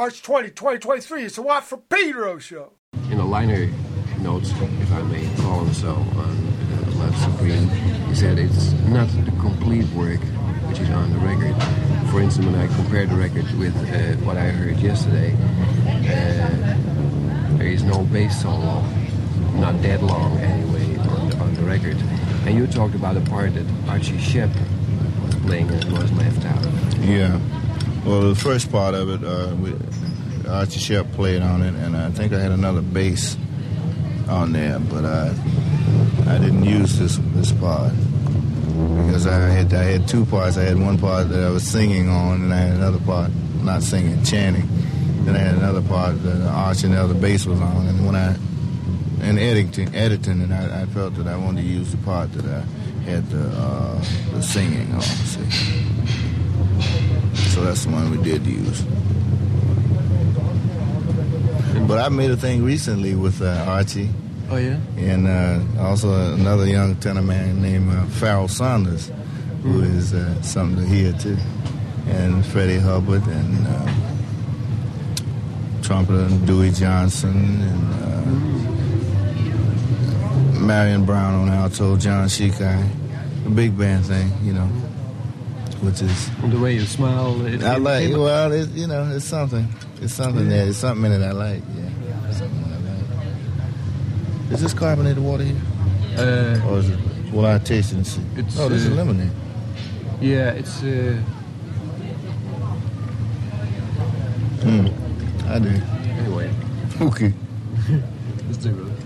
March 20, 2023. It's a Watt from Pedro show. In the liner notes, if I may call them so, on uh, Love Supreme, he said it's not the complete work which is on the record. For instance, when I compared the record with uh, what I heard yesterday, uh, there is no bass solo, not that long anyway, on the, on the record. And you talked about a part that Archie Shepp was playing and was left out. Yeah. Well, the first part of it, uh, we, Archie Shepp played on it, and I think I had another bass on there, but I I didn't use this this part because I had I had two parts. I had one part that I was singing on, and I had another part not singing, chanting. Then I had another part that Archie and the other bass was on, and when I and editing, editing, and I, I felt that I wanted to use the part that I had the, uh, the singing on. See? So that's the one we did use. But I made a thing recently with uh, Archie. Oh yeah. And uh, also another young tenor man named uh, Pharoah Sanders, who is uh, something to hear too, and Freddie Hubbard and uh, trumpeter Dewey Johnson and uh, Marion Brown on alto, John Tchicai, a big band thing, you know, which is The way you smile. It, I like. came- Well, it's, you know, it's something. It's something there. It's something in it I like. Yeah, something I like. Is this carbonated water here, Uh, or is it? Well, I taste it and see. It's, oh, this is uh, lemonade. yeah, it's. Uh, Hmm. I do. anyway, Okay. let's do it.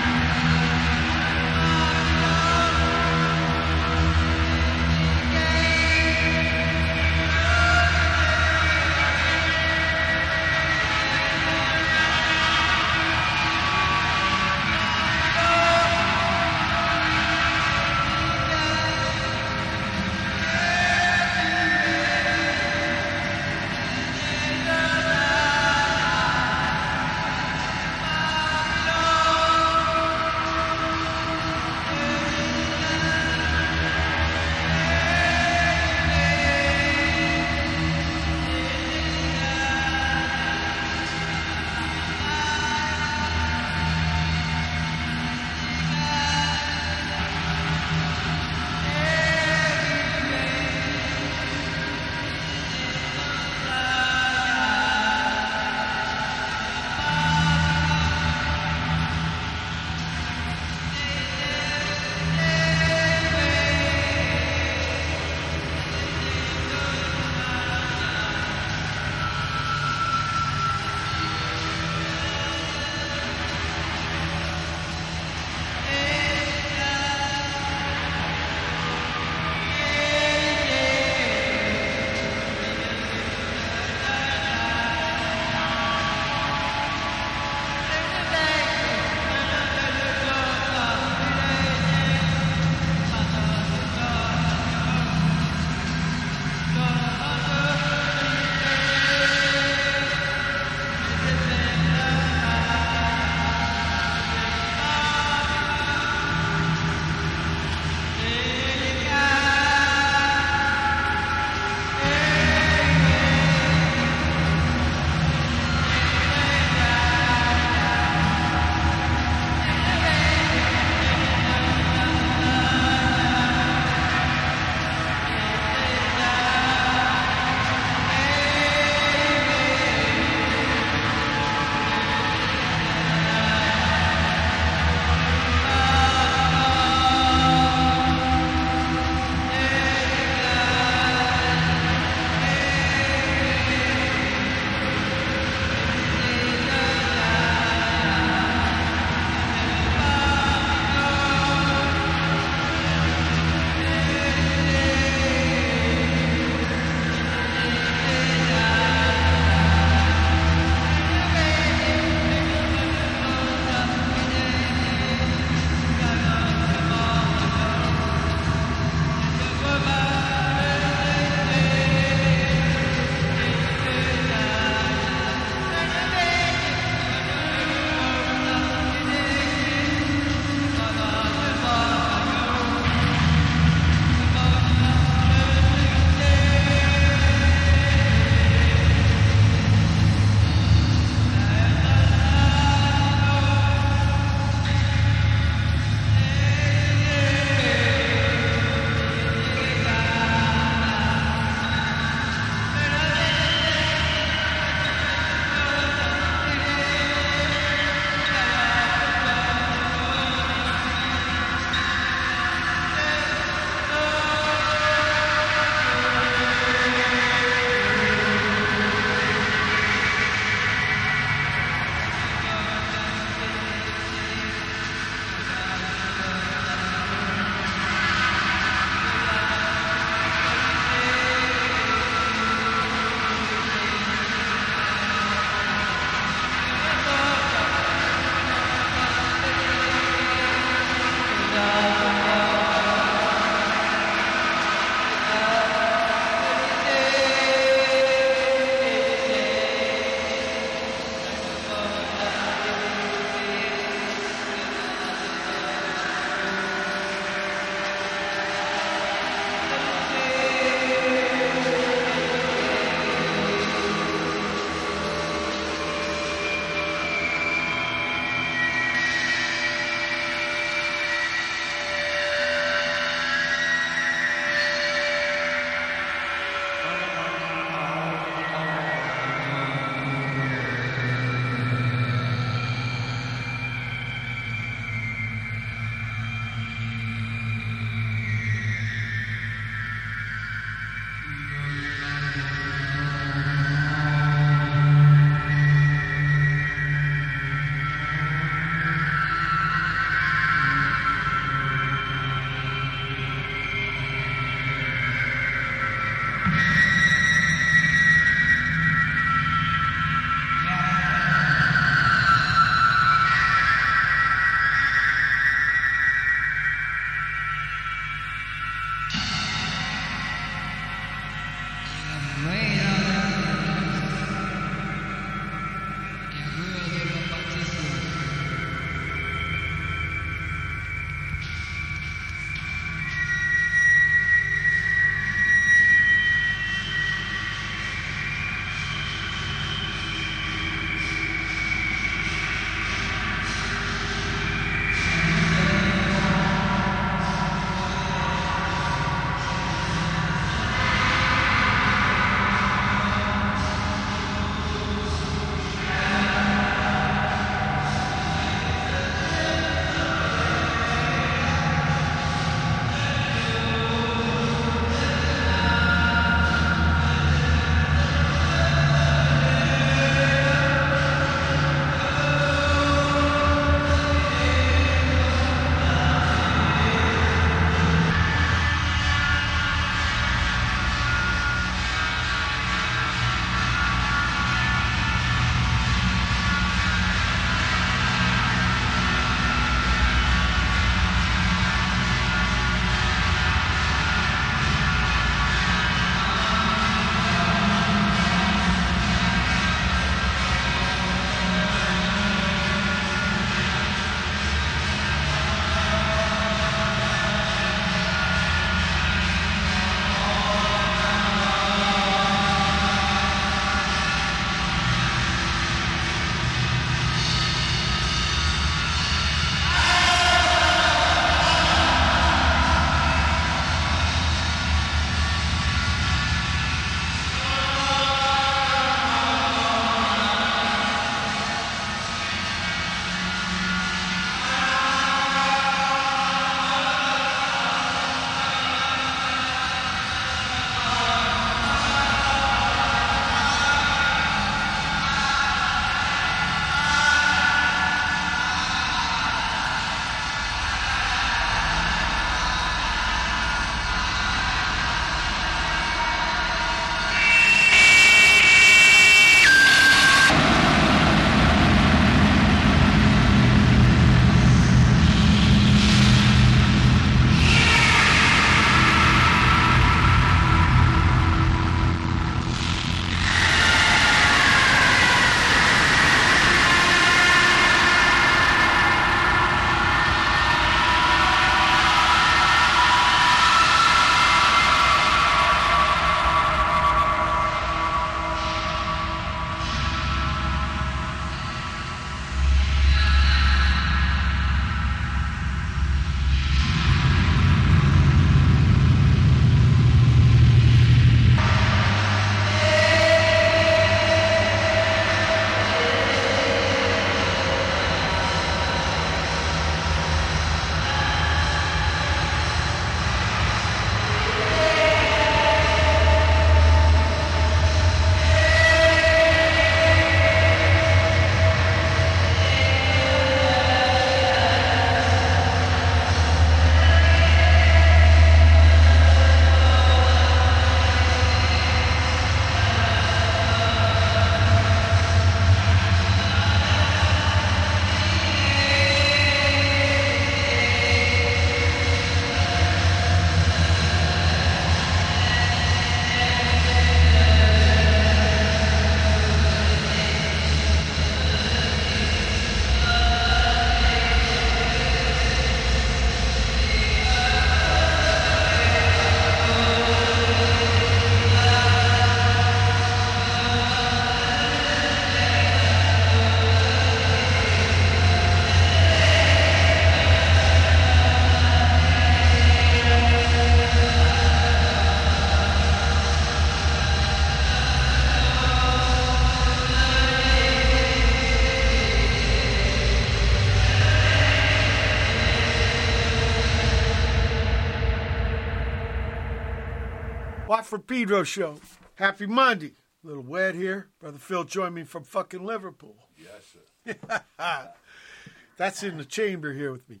For Pedro show. Happy Monday. A little wet here. Brother Phil joined me from fucking Liverpool. Yes, sir. That's in the chamber here with me.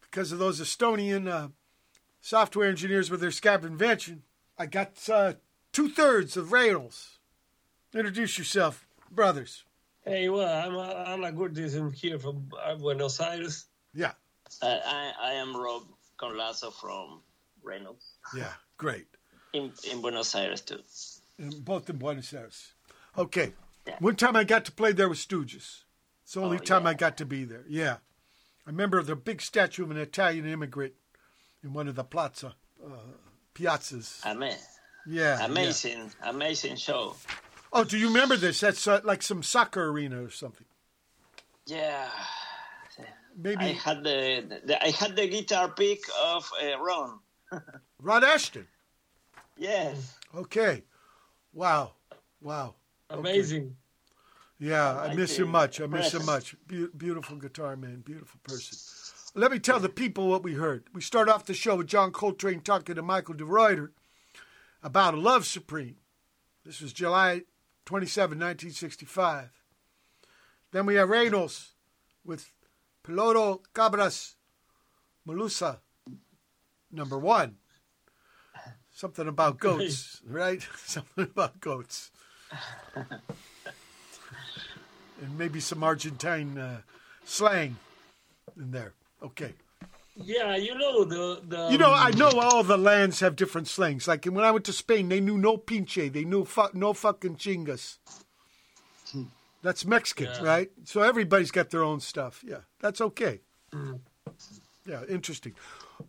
Because of those Estonian uh, software engineers with their scab invention, I got uh, two thirds of Reynols. Introduce yourself, brothers. Hey, well, I'm Ana Gurdism here from uh, Buenos Aires. Yeah, Uh, I, I am Rob Conlazo from Reynols yeah, great. In, in Buenos Aires too. And both in Buenos Aires. Okay. Yeah. One time I got to play there with Stooges. It's the only Oh, time yeah. I got to be there. Yeah. I remember the big statue of an Italian immigrant in one of the plaza, uh, piazzas. Amen. Yeah. yeah. amazing, amazing show. Oh, do you remember this? That's uh, like some soccer arena or something. Yeah, Maybe I had the, the I had the guitar pick of uh, Ron. Ron Asheton. Yes, Okay. Wow. Wow. Amazing. Yeah, I like miss him much. I miss him impression. much. Be- beautiful guitar man, beautiful person. Let me tell the people what we heard. We start off the show with John Coltrane talking to Michael de Ruyter about a love supreme. This was July 27, 1965. Then we have Reynols with Peloto Cabras Mulusa, number one. Something about goats, right? Something about goats. and maybe some Argentine uh, slang in there. Okay. Yeah, you know the the. You know, I um, know all the lands have different slangs. Like when I went to Spain, they knew no pinche. They knew fu- no fucking chingas. That's Mexican, Yeah. right? So everybody's got their own stuff. Yeah, that's okay. Yeah, interesting.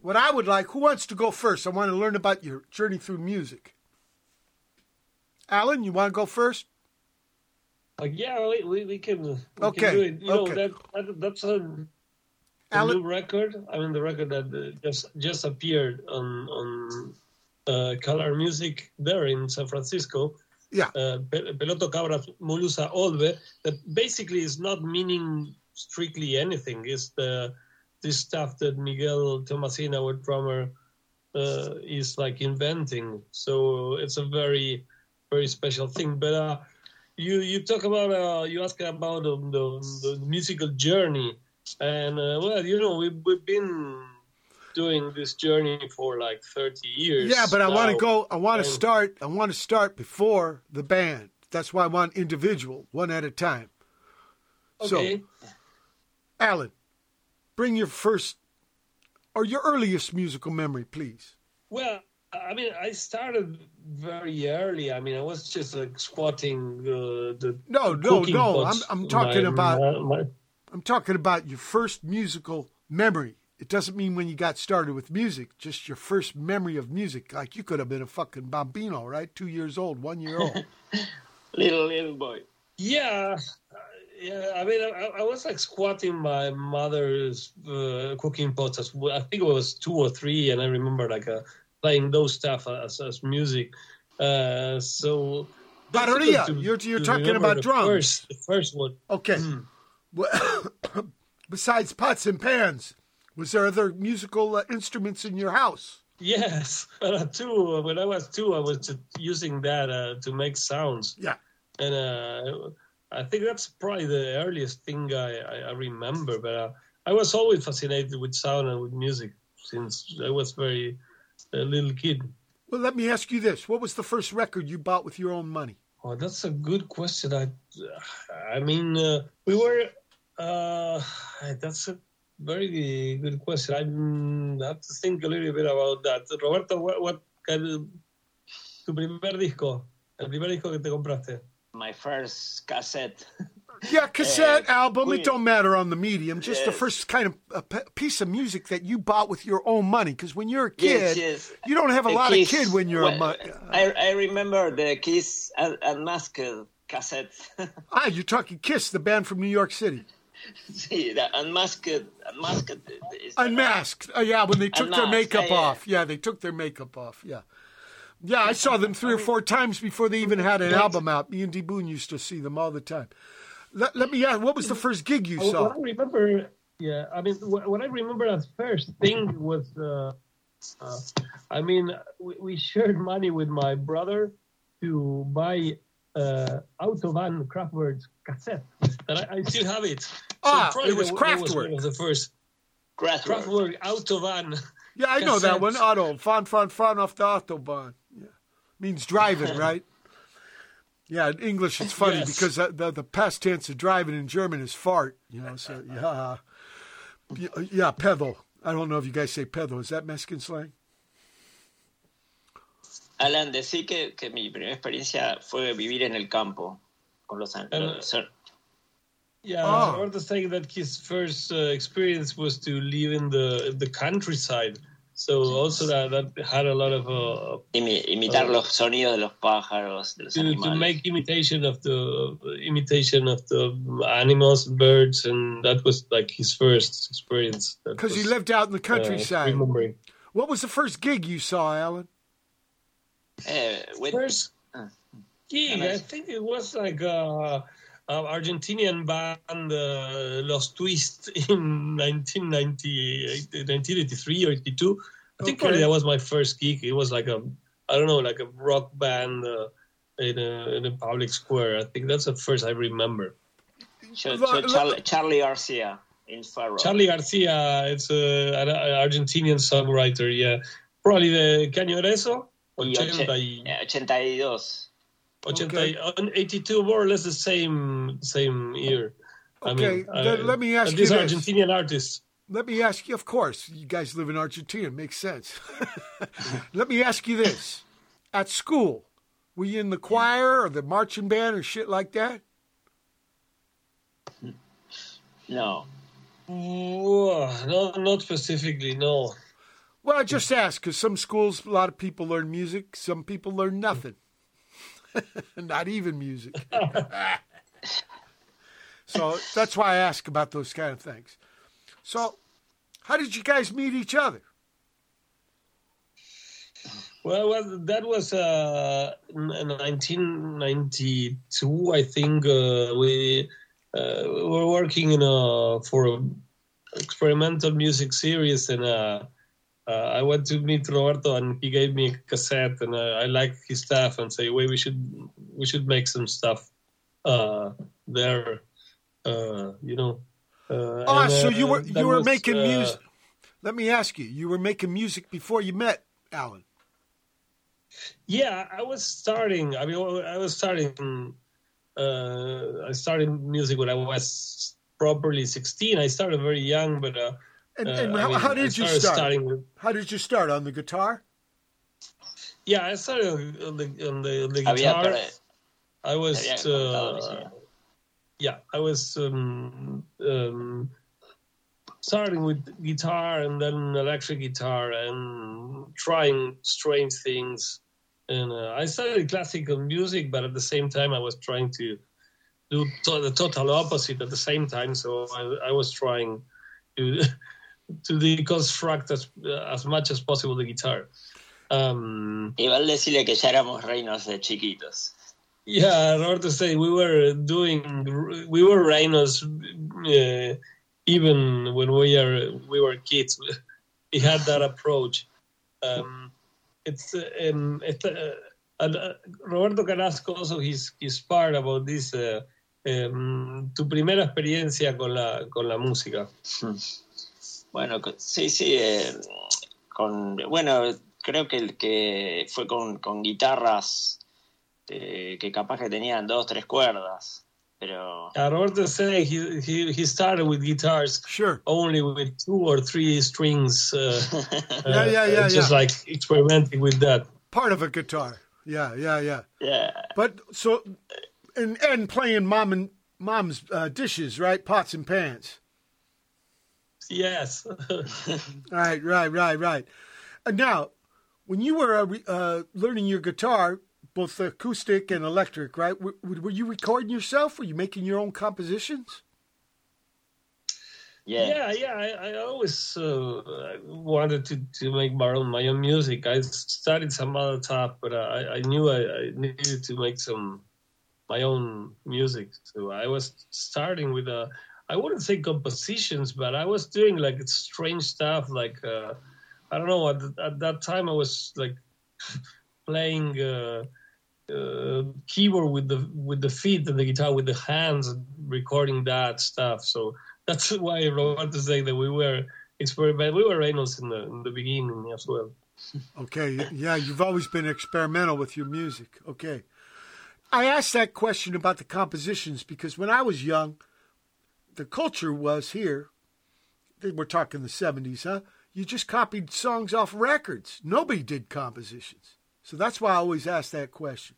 What I would like, who wants to go first? I want to learn about your journey through music. Alan, you want to go first? Like, yeah, we, we, we can. We Okay, Can do it. You okay. know that, that that's a, a Alan- new record. I mean, the record that uh, just just appeared on on uh, Color Music there in San Francisco. Yeah. uh, Peloto Cabra Mulusa Olve that basically is not meaning strictly anything. It's the this stuff that Miguel Tomasín, our drummer, uh, is like inventing. So it's a very very special thing. But uh, you you talk about uh, you ask about um, the, the musical journey, and uh, well, you know we've we've been doing this journey for like 30 years. Yeah, but I want to go. I want to start. I want to start before the band. That's why I want individual, one at a time. Okay. So, Alan, bring your first or your earliest musical memory, please. Well, I mean, I started very early. I mean, I was just like squatting uh, the No, no, no. I'm I'm talking my- about my- my- I'm talking about your first musical memory. It doesn't mean when you got started with music, just your first memory of music. Like you could have been a fucking bambino, right? Two years old, one year old. little little boy. yeah, uh, yeah. I mean, I, I was like squatting my mother's uh, cooking pots. As. I think it was two or three, and I remember like uh, playing those stuff as, as music. Uh, so. Bateria. To- You're- you're to talking about the drums. First, the first one. Okay. Well, Besides pots and pans, was there other musical uh, instruments in your house? Yes, two. When I was two, I was using that uh, to make sounds, Yeah. and uh, I think that's probably the earliest thing I, I, I remember. But uh, I was always fascinated with sound and with music since I was very a little kid. Well, let me ask you this: What was the first record you bought with your own money? Oh, that's a good question. I, I mean, uh, we were. Uh, that's a very good question. I have to think a little bit about that. Roberto, what, what kind of, tu primer disco, el primer disco que te compraste? My first cassette. Yeah, cassette Uh, album. It don't matter on the medium. Just the first kind of a p- piece of music that you bought with your own money. Because when you're a kid, yes. you don't have a The lot Kiss- of kid when you're a well, money. I, I remember the Kiss un- Unmasked cassette. Ah, you're talking Kiss, the band from New York City. See, the Unmasked, Unmasked is Unmasked. Oh, yeah, when they took their makeup yeah, yeah. off. Yeah, they took their makeup off. Yeah. Yeah, I saw them three or four times before they even had an album out. Me and D. Boon used to see them all the time. Let, let me ask, what was the first gig you What saw? I remember, yeah, I mean, what, what I remember at first thing was uh, Uh, I mean, we, we shared money with my brother to buy uh, Autobahn Kraftwerk's cassette, and I, I still have it. So Ah, it was that that was Kraftwerk. one of the first Kraftwerk. Kraftwerk Autobahn. Yeah, I know that one. Auto, fahren, fahren, fahren off the Autobahn. Yeah. Means driving, right? Yeah, in English it's funny Yes. because the, the the past tense of driving in German is fart. You know, so yeah, yeah, yeah, pedal. I don't know if you guys say pedal. Is that Mexican slang? Alan, decí que, que mi primera experiencia fue vivir en el campo con los, an- los- Yeah, Oh. Roberto saying that his first uh, experience was to live in the the countryside. So also that that had a lot of uh, imi- imitar Oh. los sonidos de los pájaros, de los to, to make imitation of the imitation of the animals and birds, and that was like his first experience. Because he lived out in the uh, countryside. remembering. What was the first gig you saw, Alan? Eh, with- First Ah. gig, I think it was like a, a Argentinian band, uh, Los Twist, in 1998, 1983 or 82. I think Okay. probably that was my first gig. It was like a, I don't know, like a rock band uh, in, a, in a public square. I think that's the first I remember. yo- Lo- yo lo- Charlie, Charly García in Faro. Charly García, it's a, an, an Argentinian songwriter, yeah. Probably the ¿Qué año eso? Y 80 oche- eh, 82. 80, on uh, 82, more or less the same same year. I Okay, uh, mean, then let me ask and you these this. Argentinian artists. Let me ask you, of course, you guys live in Argentina. Makes sense. Let me ask you this. At school, were you in the choir or the marching band or shit like that? No. No, not specifically, no. Well, I just ask because some schools, a lot of people learn music. Some people learn nothing. Not even music. so that's why I ask about those kind of things. So, how did you guys meet each other? Well, well, that was uh, in 1992, I think. Uh, we uh, were working in a for a experimental music series, and uh, I went to meet Roberto, and he gave me a cassette, and uh, I liked his stuff, and say, "Wait, we should we should make some stuff uh, there." Uh, you know. Uh, Ah, and, so uh, you were you were was, making uh, music. Let me ask you: you were making music before you met Alan? Yeah, I was starting. I mean, I was starting. Uh, I started music when I was properly sixteen. I started very young, but uh, And, uh, and I how, mean, how did you start? Starting with, How did you start on the guitar? yeah, I started on the on the, on the Había guitar. per- I was. había Uh, yeah, I was um, um, starting with guitar and then electric guitar and trying strange things. And uh, I studied classical music, but at the same time, I was trying to do to- the total opposite at the same time. So I, I was trying to to deconstruct as as much as possible the guitar. Um, Igual decirle que ya éramos Reynols de chiquitos. Yeah, Roberto said we were doing, we were Reynols uh, even when we are we were kids. We had that approach. Um, it's uh, um, it's, uh, uh, Roberto Carrasco also his his part about this. Uh, um, tu primera experiencia con la con la música. Bueno, co- sí, sí. eh, con, bueno, creo que el que fue con, con guitarras eh, que capaz que tenían dos, tres cuerdas. Pero Uh, Roberto said he, he he started with guitars Sure. only with two or three strings. Uh, Yeah, yeah, uh, yeah, Just yeah. like experimenting with that. Part of a guitar. Yeah, yeah, yeah. yeah, But so, and and playing mom and mom's uh, dishes, right? Pots and pans. Yes. Right, right, right, right. Now, when you were uh, re- uh, learning your guitar, both acoustic and electric, right? Were, were you recording yourself? Were you making your own compositions? yeah, yeah, yeah. I, I always uh, wanted to, to make my own my own music. I studied some other stuff, but I, I knew I, I needed to make some my own music. So I was starting with a I wouldn't say compositions, but I was doing like strange stuff, like uh, I don't know. At, at that time, I was like playing uh, uh, keyboard with the with the feet and the guitar with the hands, and recording that stuff. So that's why I want to say that we were experiment. We were Reynols in the in the beginning as well. Okay, yeah, you've always been experimental with your music. Okay. I asked that question about the compositions because when I was young, the culture was here. We're talking the 70s, huh? You just copied songs off records. Nobody did compositions. So that's why I always ask that question.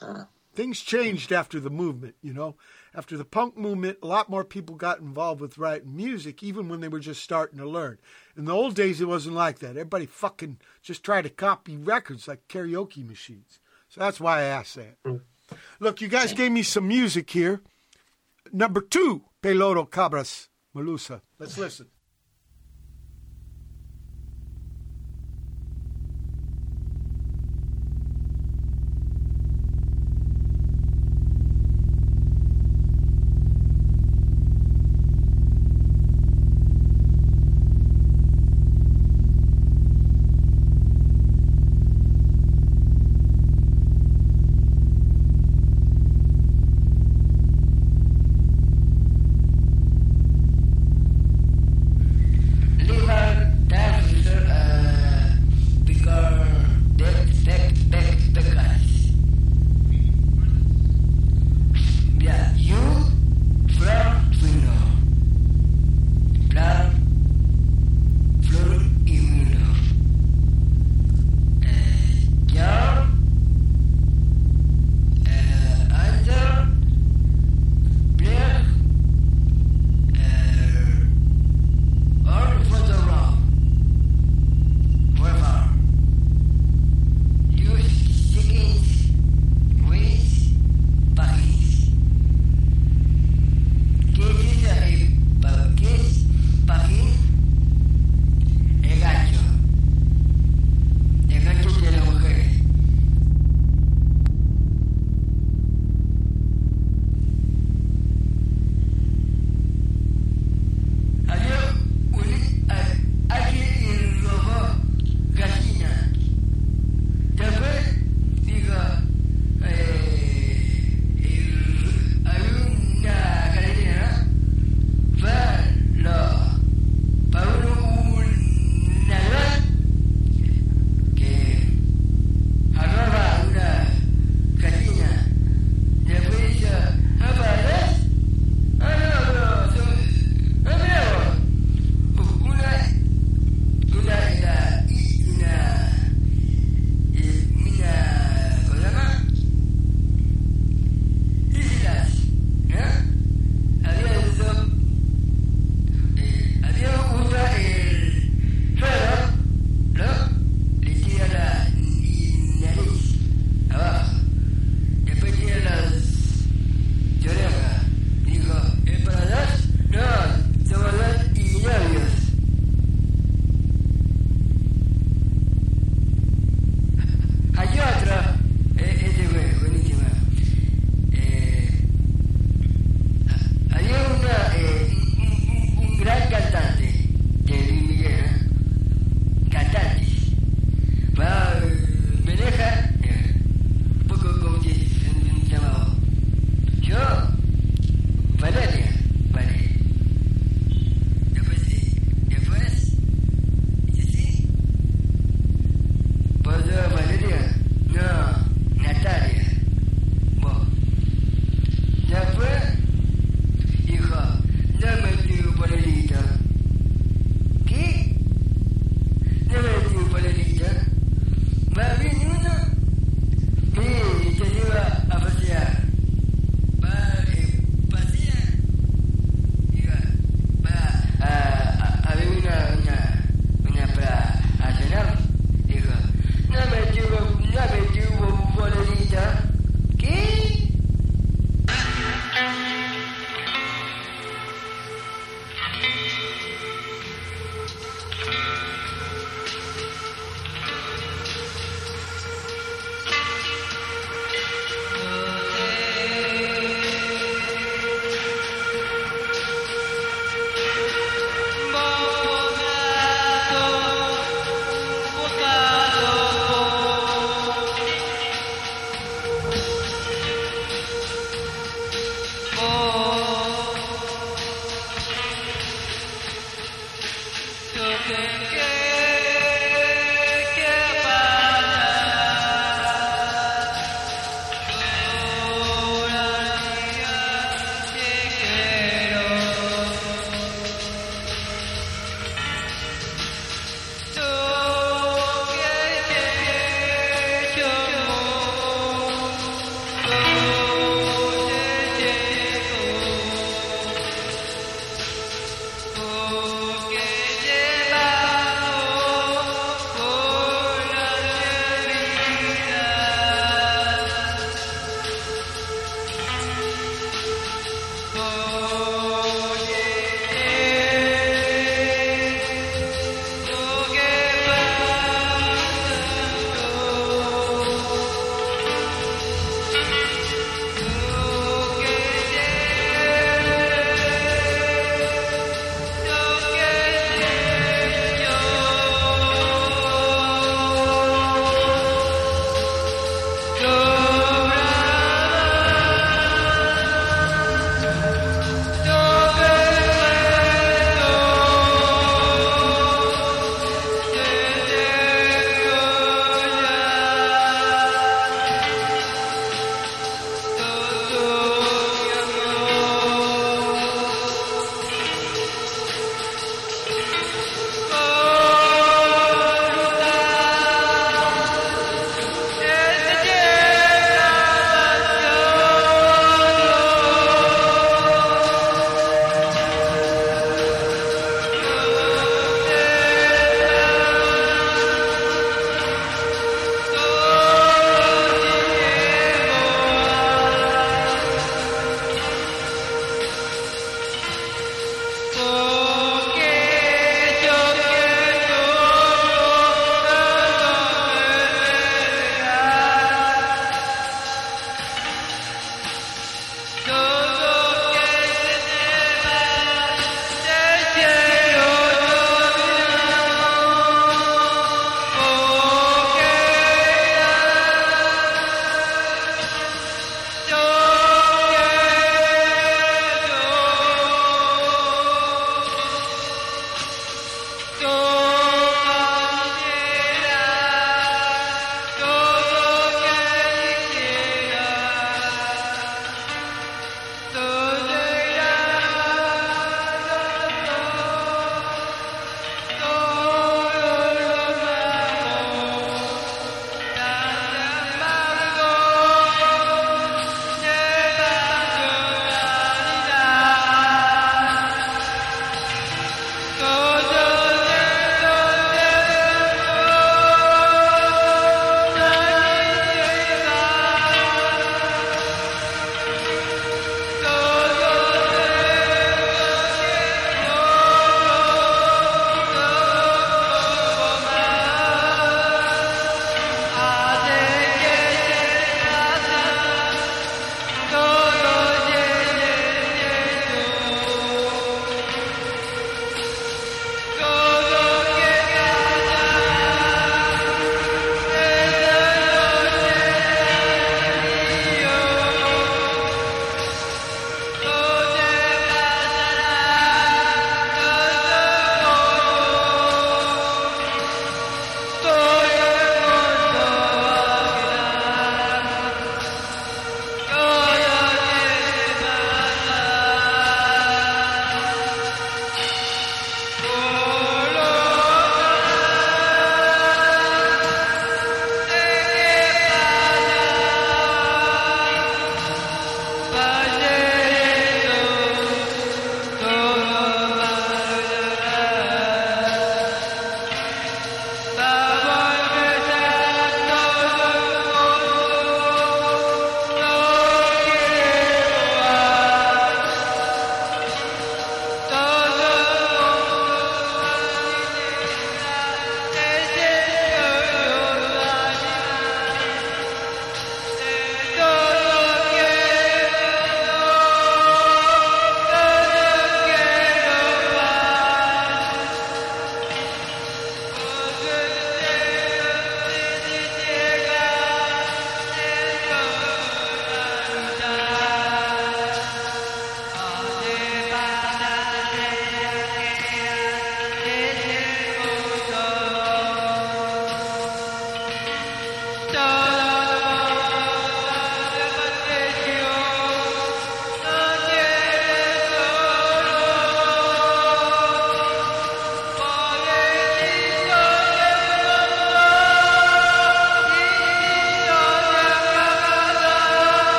Uh, Things changed after the movement, you know. After the punk movement, a lot more people got involved with writing music, even when they were just starting to learn. In the old days, it wasn't like that. Everybody fucking just tried to copy records like karaoke machines. So that's why I asked that. Look, you guys gave me some music here. Number two, Peloto Cabras Mulusa. Let's listen.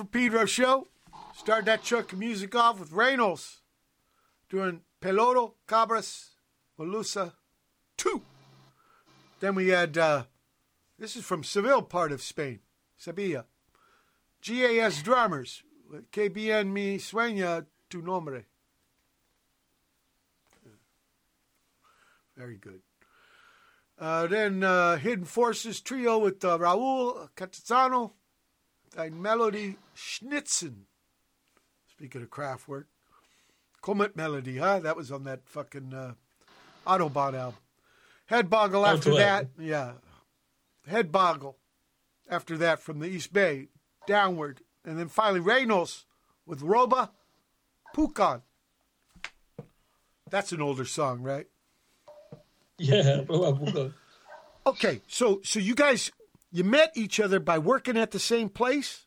For Pedro show. Start that chunk of music off with Reynols doing Peloto Cabras Mulusa 2. Then we had, uh, this is from Seville part of Spain, Sevilla. GAS Drummers, bien me suena tu nombre. Very good. Uh, then uh, Hidden Forces Trio with uh, Raul Cantizano Eine Melodie Schnitzen. Speaking of Kraftwerk. Comet Melody, huh? That was on that fucking uh, Autobahn album. Headboggle after that. Yeah. Headboggle after that from the East Bay downward. And then finally Reynols with Roba Pucon. That's an older song, right? Yeah, Roba Pucon. Okay, so so you guys you met each other by working at the same place?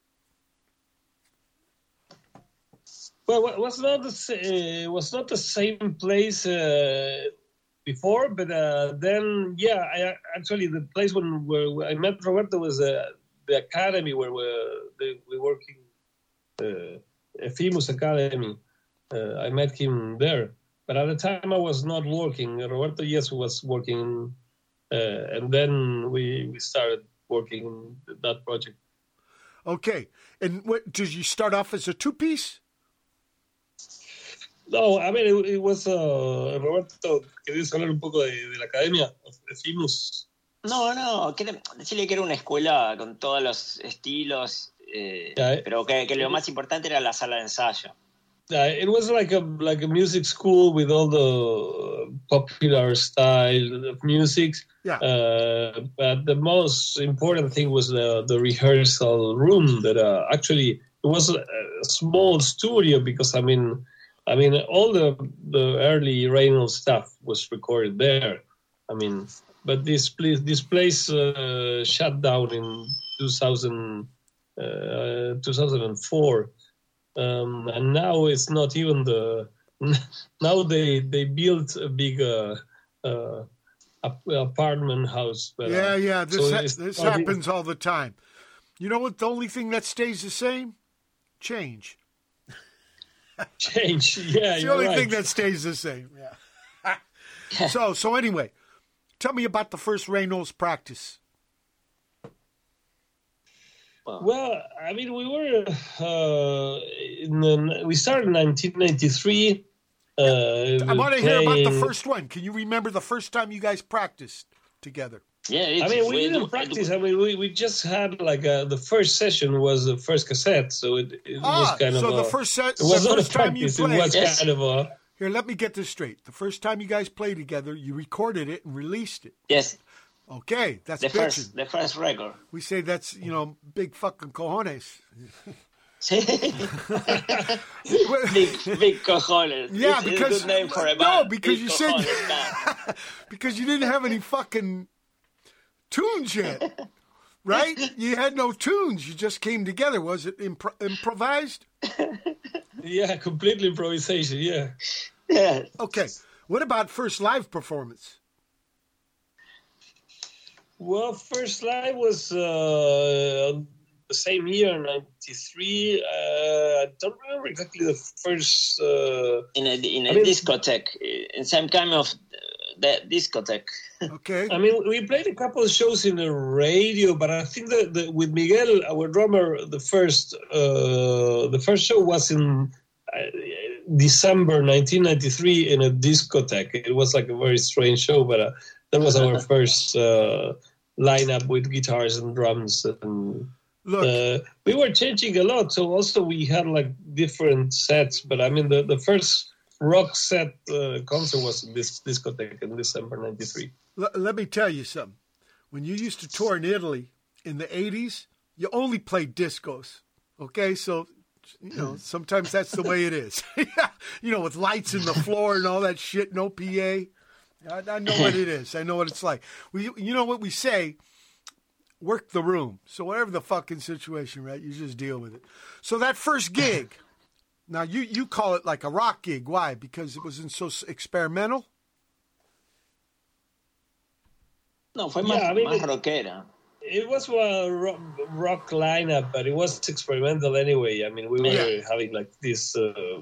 Well, it was not the uh, was not the same place uh, before, but uh, then yeah, I actually the place when where I met Roberto was uh, the academy where we the, we working, uh, Efimus Academy. I met him there, but at the time I was not working. Roberto yes was working, and then we we started working on that project. Okay. And what did you start off as a two piece? No, I mean, it, it was uh, Roberto, ¿querías hablar un poco de, de la academia? Decimos. No, no, que decirle que era una escuela con todos los estilos, eh, eh. pero que, que lo más importante era la sala de ensayo. Uh, it was like a like a music school with all the popular style of music. Yeah. Uh, but the most important thing was the the rehearsal room. That uh, actually it was a, a small studio because I mean, I mean all the the early Reynols stuff was recorded there. I mean, but this place this place uh, shut down in 2000, uh, 2004 um, and now it's not even the now they they built a big uh, uh, apartment house but, uh, yeah, yeah. This so ha- this happens all the time. You know what? The only thing that stays the same, change. change yeah It's the only right. thing that stays the same. Yeah. so so anyway, tell me about the first Reynols practice. Well i mean we were uh, in the, we started in 1993 uh, I want to hear about the first one. Can you remember the first time you guys practiced together? Yeah, I mean, we didn't practice. I mean, we, we just had like uh the first session was the first cassette, so it, it Ah, was kind so of the a, first set, it was the not a first time you practice. It played. was Yes. kind of a Here, let me get this straight. The first time you guys played together, you recorded it and released it. Yes, Okay, that's the bitching. first, the first record. We say that's you know big fucking cojones. big, big cojones. Yeah, It's a because- good name for a no, because Big you said- cojones band. because you didn't have any fucking tunes yet, right? You had no tunes. You just came together. Was it impro- improvised? yeah, completely improvisation. Yeah. Yes. Okay. What about first live performance? Well, first live was uh, the same year, '93. Uh, I don't remember exactly the first. Uh, in a in a I mean- discotheque, in some kind of uh, the discotheque. Okay. I mean, we played a couple of shows in the radio, but I think that, that with Miguel, our drummer, the first uh, the first show was in uh, December 1993 in a discotheque. It was like a very strange show, but uh, that was our first uh, lineup with guitars and drums and Look, uh, we were changing a lot. So also we had like different sets. But I mean, the, the first rock set uh, concert was in this discotheque in December '93. l- let me tell you something. When you used to tour in Italy in the '80s, you only played discos. Okay, so you know sometimes that's the way it is. you know, with lights in the floor and all that shit, no PA. I, I know what it is. I know what it's like. We, you know what we say. Work the room. So whatever the fucking situation, right? You just deal with it. So that first gig. Now you you call it like a rock gig. Why? Because it wasn't so experimental. No, fue Yeah, más, I mean, más it- rockera. it was a rock, rock lineup, but it was experimental anyway. I mean, we were Yeah. having like this uh,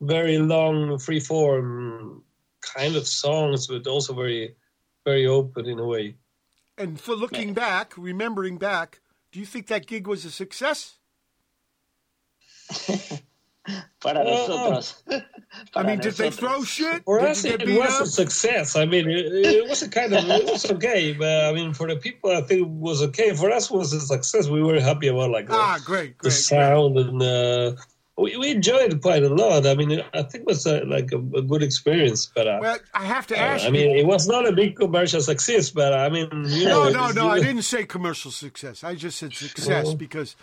very long, free form kind of songs, but also very, very open in a way. And for looking back, remembering back, do you think that gig was a success? Para nosotros. I Para mean, did they throw shit? For did us, it was up? a success. I mean, it, it was a kind of it was okay, but I mean, for the people, I think it was okay. For us, it was a success. We were happy about like the, Ah, great, the great. great. sound and uh, we, we enjoyed it quite a lot. I mean, I think it was uh like a, a good experience. But uh, Well, I have to uh, ask I mean, it was not a big commercial success. But I mean, you know, No, no, no. I didn't say commercial success. I just said success Well- because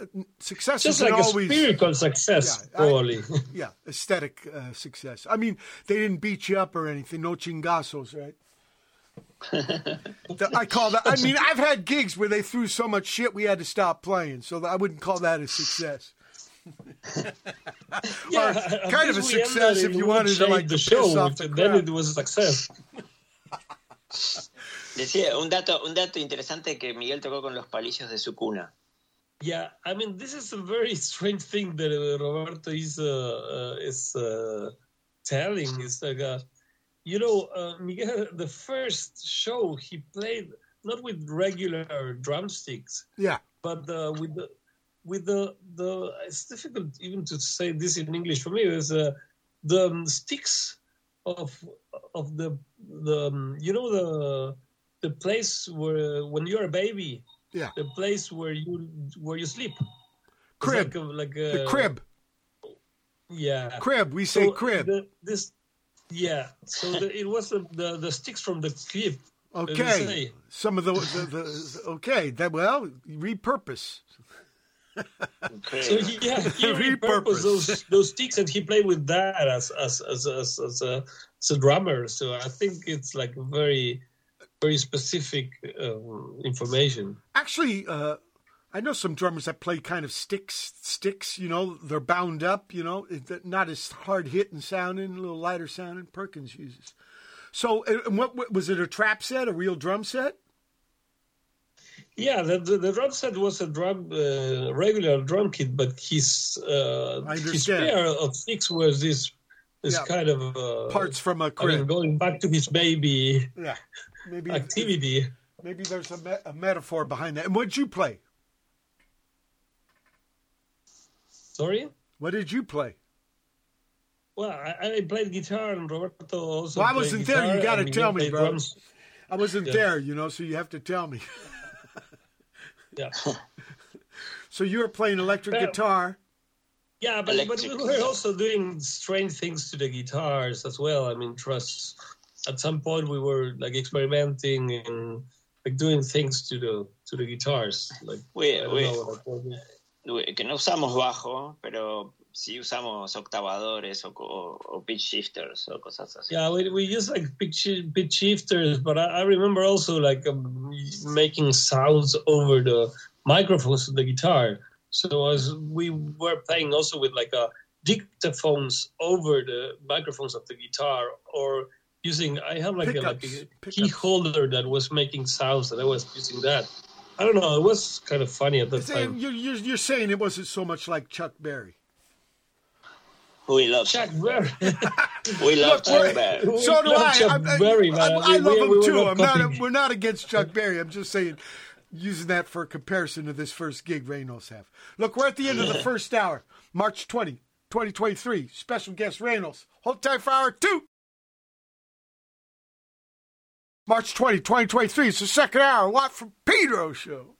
uh, success Just like a always spiritual success, Yeah, I- probably. yeah aesthetic uh, success. I mean, they didn't beat you up or anything. No chingazos, right? The- I call that. I mean, I've had gigs where they threw so much shit we had to stop playing, so I wouldn't call that a success. yeah, Or kind of a least we ended success if you wanted to, like, the piss show. off the then crowd. it was a success. Decía, un dato, un dato interesante que Miguel tocó con los palillos de su cuna. Yeah, I mean, this is a very strange thing that uh, Roberto is uh, uh, is uh, telling. It's like, uh, you know, uh, Miguel, the first show he played not with regular drumsticks, Yeah, but uh, with the with the the. It's difficult even to say this in English for me. Is uh, the um, sticks of of the the um, you know the the place where when you're a baby yeah. the place where you where you sleep. Crib, like a, like the crib, Yeah. crib. We say So crib. the- this. Yeah. So the, it was the, the the sticks from the crib. Okay, some of the, the, the okay. That well, repurpose. So he, yeah, he Repurposed. those those sticks and he played with that as as as as, as a as a drummer. So I think it's like very very specific um, information. Actually, uh, I know some drummers that play kind of sticks. Sticks, you know, they're bound up. You know, not as hard hitting sounding, a little lighter sounding. Perkins uses. So, uh, and what was it? A trap set, a real drum set? Yeah, the, the, the drum set was a drum uh, regular drum kit, but his uh, his pair of sticks was this this Yeah. kind of uh, Parts from a I mean, going back to his baby yeah, maybe activity. maybe there's a, me- a metaphor behind that. And what did you play? Sorry. What did you play? Well, I, I played guitar, and Roberto also. Well, I wasn't there. You gotta and Miguel tell me, bro. drums. I wasn't Yeah. there, you know, so you have to tell me. Yeah, So you were playing electric Well, guitar. yeah, but, but we were guitar. also doing strange things to the guitars as well. I mean, trust. At some point, we were like experimenting and like doing things to the to the guitars. Like We, I don't we- know, like, what we- we- que no usamos bajo, pero sí usamos octavadores o, o, o pitch shifters o cosas así. Yeah, we, we use like pitch, pitch shifters, but I, I remember also like um, making sounds over the microphones of the guitar. So as we were playing also with like a dictaphones over the microphones of the guitar, or using I have like a, like a key holder that was making sounds, and I was using that. I don't know. It was kind of funny at the time. You're, you're, you're saying it wasn't so much like Chuck Berry. We love Chuck Berry. We love Look, Chuck Berry. So do love I. Chuck I, I, Berry, I, man. I We- love we- him we were too. not I'm not. we're not against Chuck Berry. I'm just saying, using that for comparison to this first gig Reynols have. Look, we're at the end of the first hour, March 20, 2023. Special guest Reynols. Hold tight for hour two. March 20, 2023. It's the second hour. Watt from Pedro show.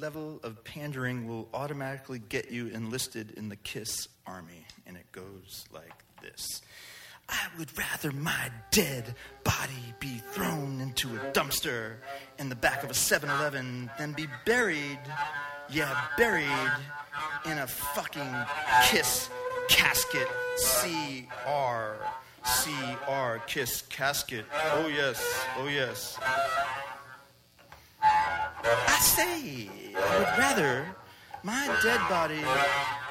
Level of Pandering Will Automatically Get You Enlisted in the KISS Army. And it goes like this. I would rather my dead body be thrown into a dumpster in the back of a 7 Eleven than be buried, yeah, buried in a fucking kiss casket. C R. C R. Kiss casket. Oh, yes. Oh, yes. I say, I would rather my dead body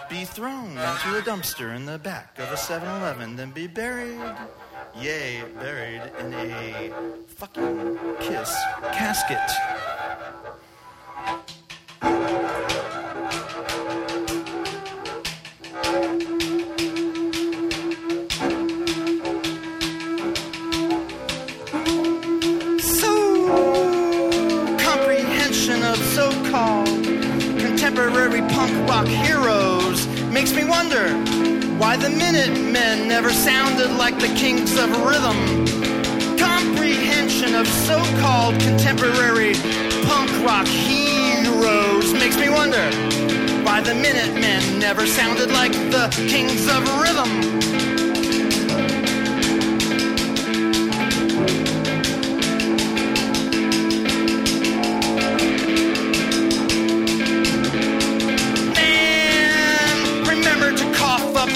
be thrown into a dumpster in the back of a 7 Eleven than be buried, yea, buried in a fucking kiss casket. Rock heroes makes me wonder why the Minutemen never sounded like the kings of rhythm. Comprehension of so called contemporary punk rock heroes makes me wonder why the Minutemen never sounded like the kings of rhythm.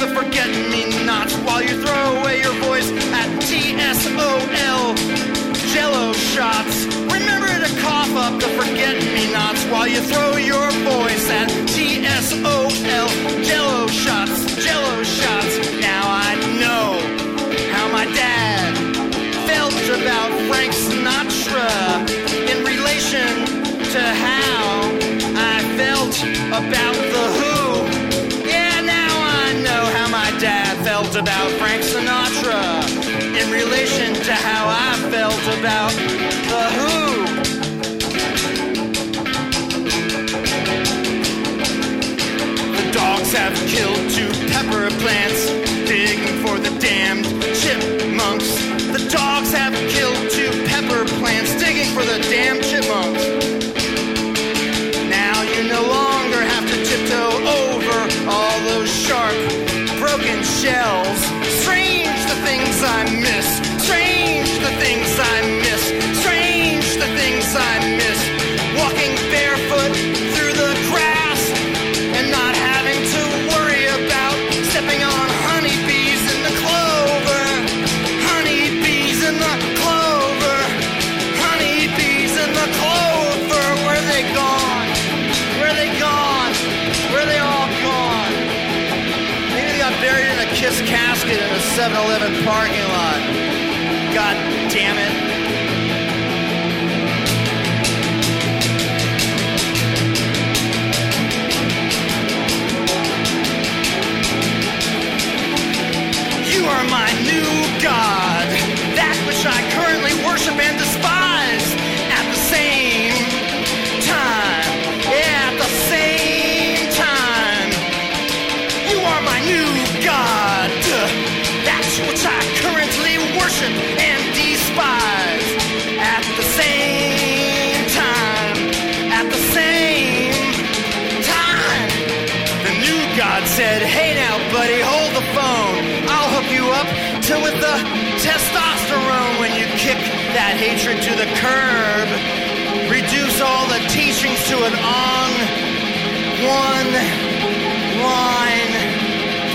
The forget-me-nots while you throw away your voice at TSOL Jello shots. Remember to cough up the forget-me-nots while you throw your voice at felt to an on one line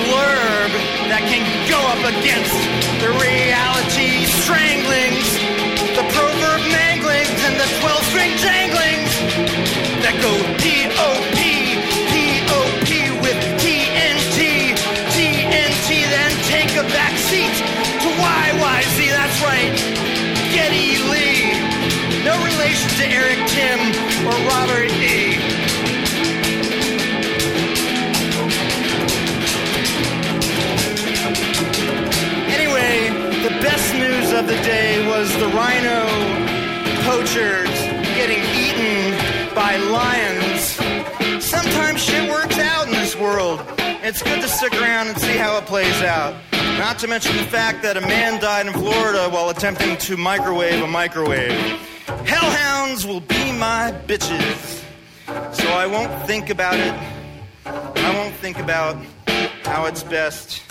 blurb that can go up against the reality stranglings, the proverb manglings, and the 12 string janglings No relation to Eric Tim or Robert E. Anyway, the best news of the day was the rhino poachers getting eaten by lions. Sometimes shit works out in this world. It's good to stick around and see how it plays out. Not to mention the fact that a man died in Florida while attempting to microwave a microwave. Hellhounds will be my bitches. So I won't think about it. I won't think about how it's best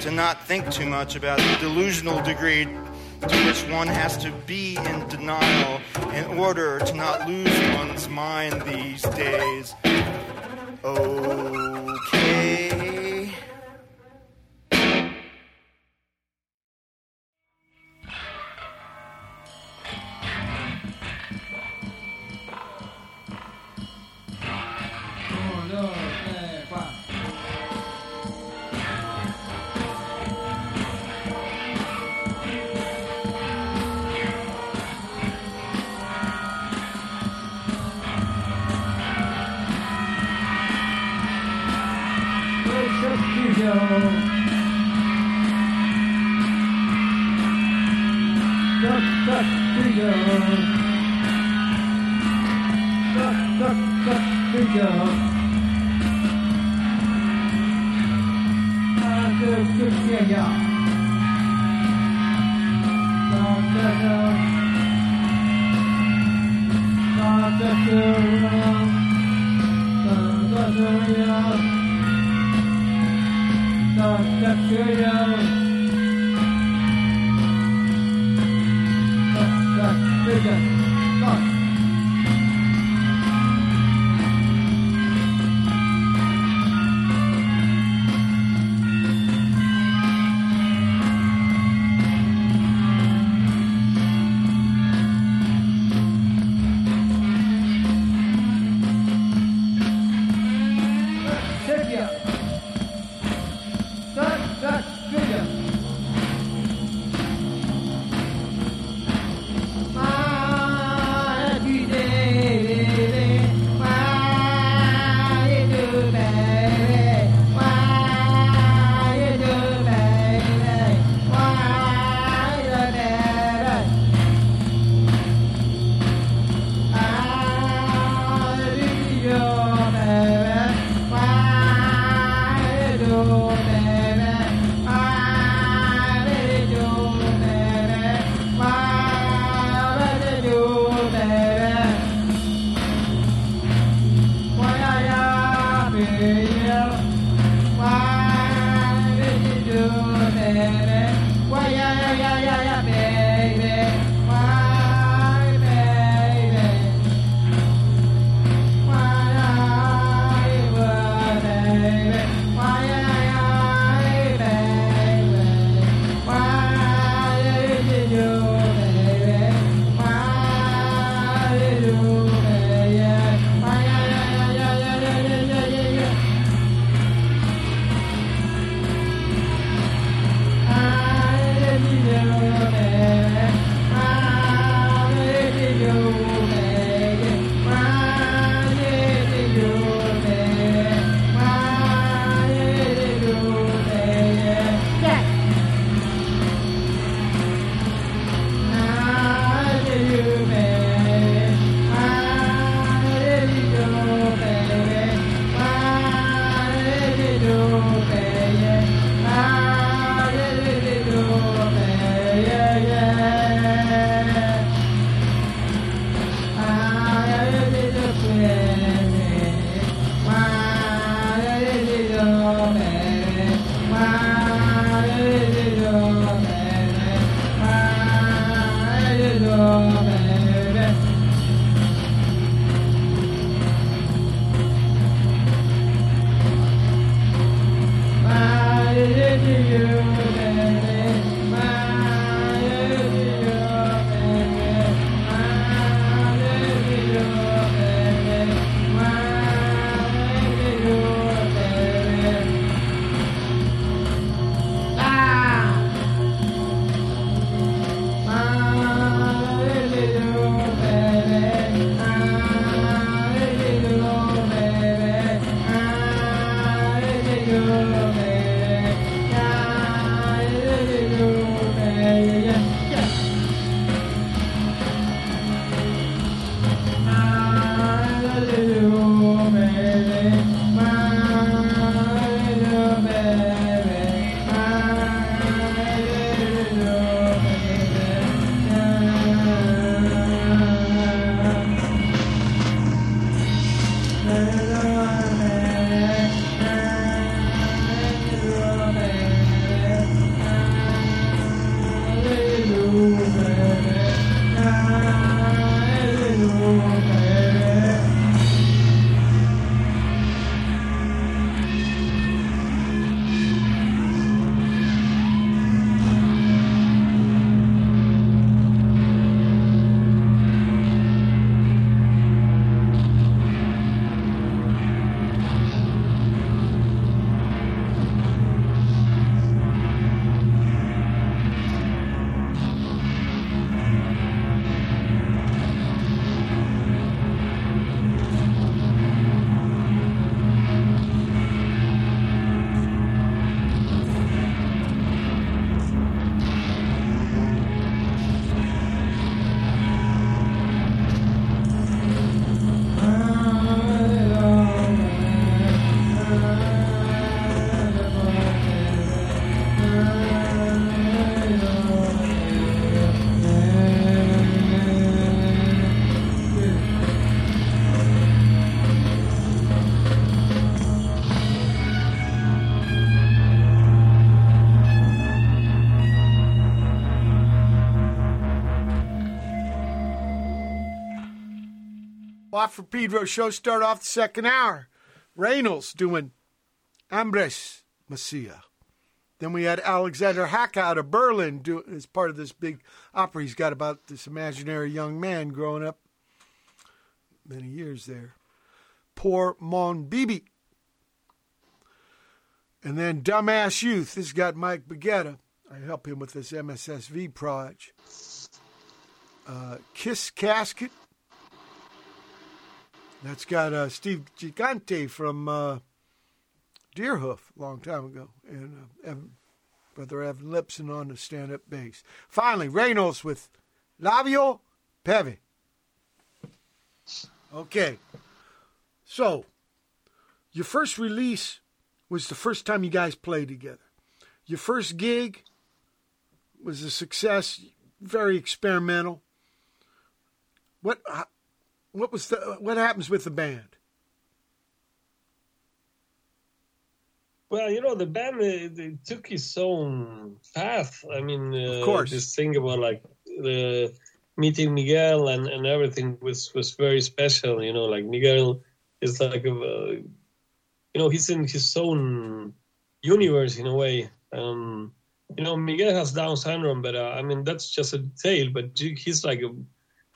to not think too much about the delusional degree to which one has to be in denial in order to not lose one's mind these days. Okay. Suck freedom. Suck, suck, suck freedom. Artık Türkiye'ye. Sağlıklı. Sağlıklı. Sağlıklı. Sağlıklı. Sağlıklı. Aleluia. For Pedro show start off the second hour. Reynols doing Ambres Macia. Then we had Alexander Hacke out of Berlin do, as part of this big opera he's got about this imaginary young man growing up many years there. Pour Mon Bibi. And then Dumbass Youth. This got Mike Baggetta. I help him with this MSSV project. Uh, Kiss Casket. That's got uh, Steve Gigante from uh, Deerhoof a long time ago, and uh, Evan, brother Evan Lipson on the stand-up bass. Finally, Reynols with Lavio Peve. Okay, so your first release was the first time you guys played together. Your first gig was a success, very experimental. What what was the what happens with the band? Well, you know, the band they took its own path. I mean, uh, Of course. this thing about like the meeting Miguel and, and everything was was very special. You know, like Miguel is like a, you know, he's in his own universe in a way. Um, you know, Miguel has Down syndrome, but uh, I mean that's just a detail. But he's like a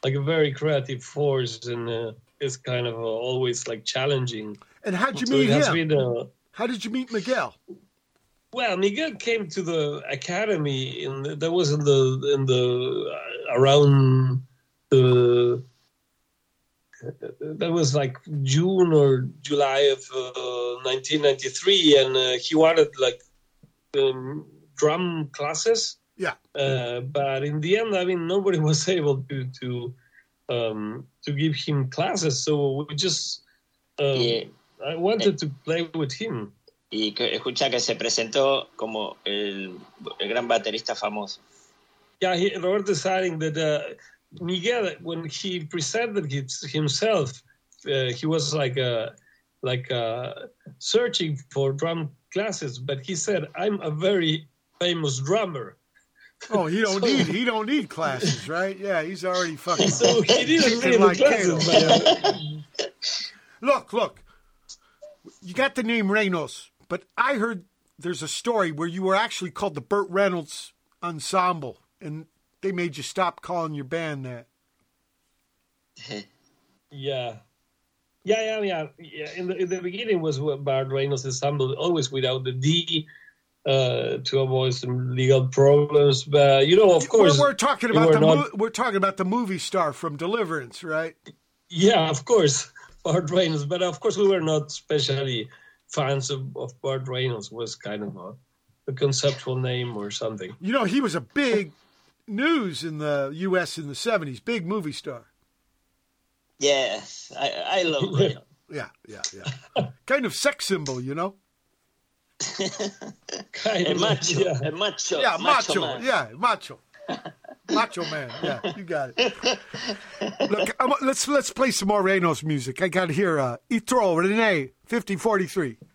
like a very creative force, and uh, it's kind of uh, always like challenging. And how'd you So meet him? been, uh, How did you meet Miguel? well, Miguel came to the academy, and that was in the in the uh, around the that was like June or July of uh, 1993, and uh, he wanted like um, drum classes. Yeah. Uh, but in the end, I mean, nobody was able to to um, to give him classes, so we just um, Yeah. I wanted to play with him. Y que, escucha que se presentó como el, el gran baterista famoso. Yeah, he, Robert deciding that uh, Miguel, when he presented his, himself, uh, he was like uh, like uh, searching for drum classes, but he said, "I'm a very famous drummer." Oh, he don't So- need he don't need classes, right? Yeah, he's already fucking. So he didn't need like classes, Kano. Look, look. You got the name Reynols, but I heard there's a story where you were actually called the Burt Reynolds Ensemble, and they made you stop calling your band that. yeah. Yeah, yeah, yeah, yeah. In the, in the beginning was what Bart Reynolds ensemble, always without the D, uh, to avoid some legal problems. But you know, of course, we're, we're talking we about the not- mo- we're talking about the movie star from Deliverance, right? Yeah, of course, Bart Reynolds. But of course, we were not especially fans of, of Bart Reynolds. Was kind of a, a conceptual name or something. You know, he was a big news in the U.S. in the '70s, big movie star. Yes, I, I love Reynolds. Yeah, yeah, yeah. kind of sex symbol, you know. Kind El of, macho, yeah. el macho, Yeah, macho. man. Yeah, macho. macho man. Yeah, you got it. Look, I'm, let's let's play some more Reynols music. I got here uh, Etrol Rene 5043. Thank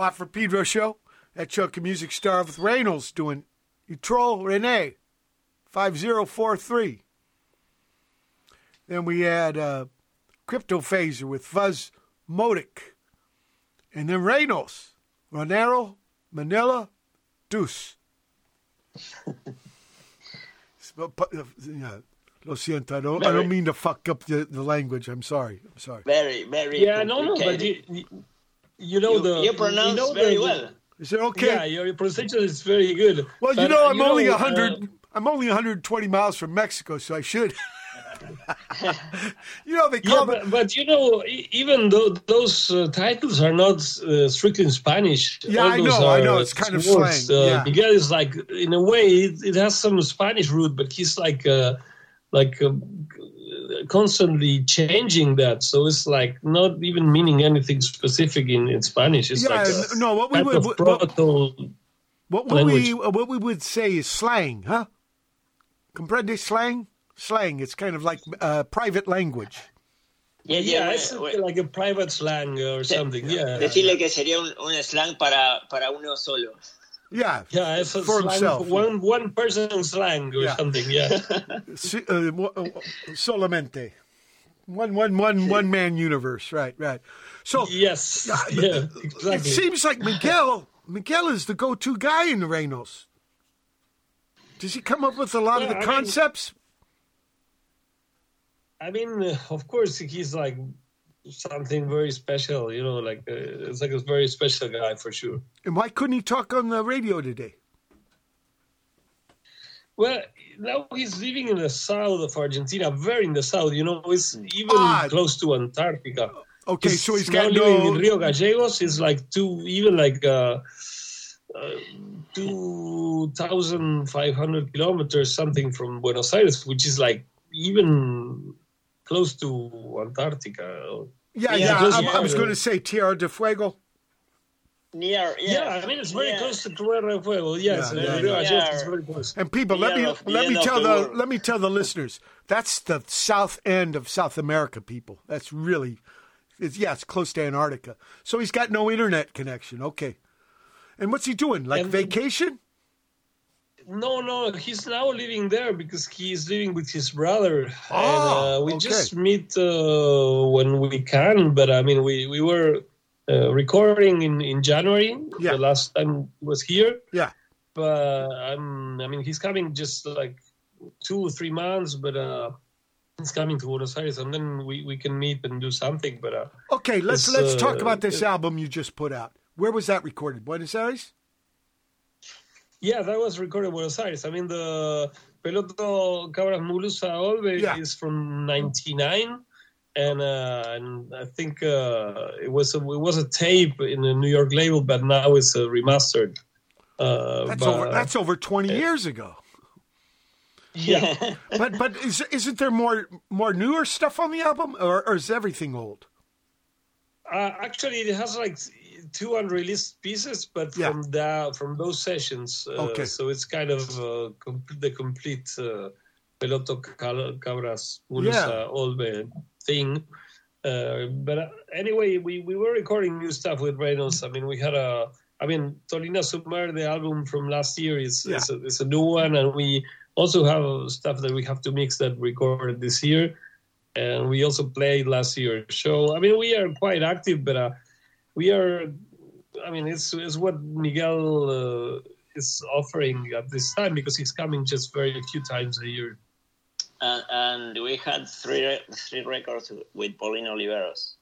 Watt from Pedro show That Chunk of Music Star with Reynols doing Etrol Rene 5043. Then we had uh, Cryptophaser with Fuzz Modic. And then Reynols, Ronero, Manila, Dus. Sp- pu- uh, yeah, Lo siento, I don't, I don't mean to fuck up the, the language. I'm sorry. I'm sorry. Very, very. Yeah, no, no, but you, you, you know you, the you pronounce know very the, well. Is it okay? Yeah, your pronunciation is very good. Well, you know, uh, I'm only know, a hundred. uh, I'm only 120 miles from Mexico, so I should. you know, they Yeah, but, but you know, e- even though those uh, titles are not uh, strictly in Spanish, Yeah, all I those know, I know, it's kind of words. slang, Uh, yeah. Miguel is like, in a way, it, it has some Spanish root, but he's like, uh, like uh, constantly changing that. So it's like not even meaning anything specific in, in Spanish. It's Yeah, like n- a no, what we type would- of what- what would we what we would say is slang, huh? Comprende slang? Slang. It's kind of like uh, private language. Yeah, Yeah, yeah, it's bueno, bueno. like a private slang or something. Yeah, Decirle que sería un, un slang para, para uno solo. Yeah, yeah, it's for slang, himself. one one person slang or Yeah. something. Yeah. Si- uh, uh, solamente. One, one, one, one man universe. Right, right. So Yes. Yeah, Yeah. it seems like Miguel Miguel is the go-to guy in the Reynols. Does he come up with a lot of the I mean- concepts? I mean, uh, of course, he's like something very special. You know, like uh, it's like a very special guy for sure. and why couldn't he talk on the radio today? Well, now he's living in the south of Argentina, very in the south. You know, it's even Ah. close to Antarctica. Okay, so he's now got living no. in Rio Gallegos. Is like two, even like uh, uh, two thousand five hundred kilometers, something from Buenos Aires, which is like even close to Antarctica. Yeah, Yeah, yeah. close I, I was going to say Tierra de Fuego. Near, Yeah, yeah, I mean it's very yeah. close to Tierra del Fuego. Yes, Yeah, yeah, Rio yeah. Gallegos is very close. And people, let me of- let me tell the the, let me tell the listeners that's the south end of South America. People, that's really, it's, yeah, it's close to Antarctica. So he's got no internet connection. Okay, and what's he doing? Like And- vacation? No, no, he's now living there because he's living with his brother. Oh, and, uh, we okay. just meet uh, when we can, but I mean, we, we were uh, recording in, in January, Yeah. the last time he was here. Yeah. But um, I mean, he's coming just like two or three months, but uh, he's coming to Buenos Aires, and then we, we can meet and do something. But uh, Okay, let's let's talk uh, about this album you just put out. Where was that recorded? Buenos Aires. Yeah, that was recorded in Buenos Aires. I mean, the Peloto Cabras Mulusa Olve Yeah. is from '99, and uh, and I think uh, it was a, it was a tape in a New York label, but now it's a remastered. Uh, That's but- over. That's over twenty years ago. yeah. But but is, isn't there more more newer stuff on the album, or, or is everything old? Uh, actually, it has like two unreleased pieces, but Yeah. from the from those sessions. Uh, Okay. So it's kind of uh, com- the complete uh, Peloto Cal- Cabras Mulusa Olve thing. Uh, but uh, anyway, we, we were recording new stuff with Reynols. I mean, we had a. I mean, Tolina Sumer, the album from last year, is Yeah. is, a, is a new one, and we also have stuff that we have to mix that we recorded this year and we also played last year. So I mean, we are quite active, but uh, we are. I mean, it's it's what Miguel uh, is offering at this time because he's coming just very few times a year. and, and we had three three records with Pauline Oliveros.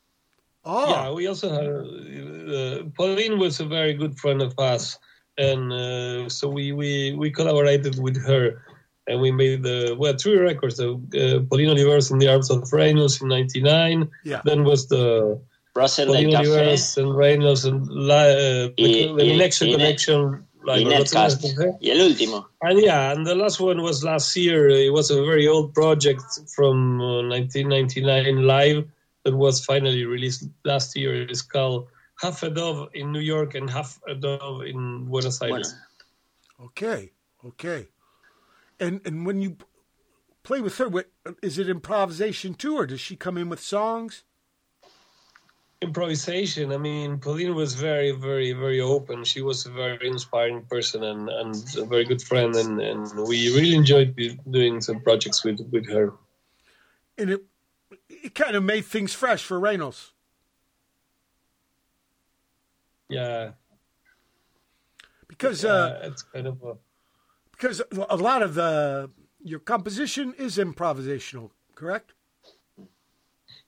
Oh, Yeah, we also had. Uh, Pauline was a very good friend of us, and uh, so we, we we collaborated with her. And we made the well three records. The uh, Pauline Oliveros in the Arms of Reynols in '99. yeah. Then was the Russell del Café Oliveros and Reynols and La, uh, Y- the, y- Connection y Connection. y Like, Netcast. Y el último. And yeah, and the last one was last year. It was a very old project from uh, 1999 live that was finally released last year. It's called Half a Dove in New York and Half a Dove in Buenos Bueno, Aires. Okay, okay. And and when you play with her, what, is it improvisation too, or does she come in with songs? Improvisation. I mean, Pauline was very, very, very open. She was a very inspiring person and, and a very good friend, and, and we really enjoyed doing some projects with, with her. And it it kind of made things fresh for Reynols. Yeah, Because uh, uh, it's kind of a, because a lot of the your composition is improvisational, correct?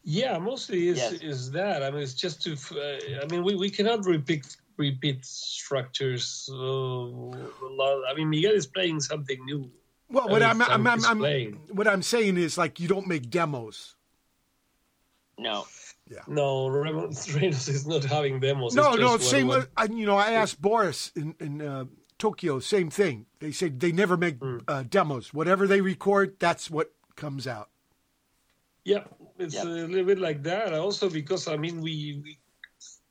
Yeah, mostly is Yes. is that. I mean, it's just to. Uh, I mean, we, we cannot repeat repeat structures. Uh, a lot. I mean, Miguel is playing something new. Well, what I'm, I'm, I'm, I'm playing. what I'm saying is like you don't make demos. No. Yeah. No, Raymond Reynols is not having demos. No, it's no, same. what- I, you know, I asked Boris in in uh, Tokyo, same thing. They said they never make Hmm. uh, demos. Whatever they record, that's what comes out. Yeah, it's Yeah. a little bit like that. Also, because I mean, we we,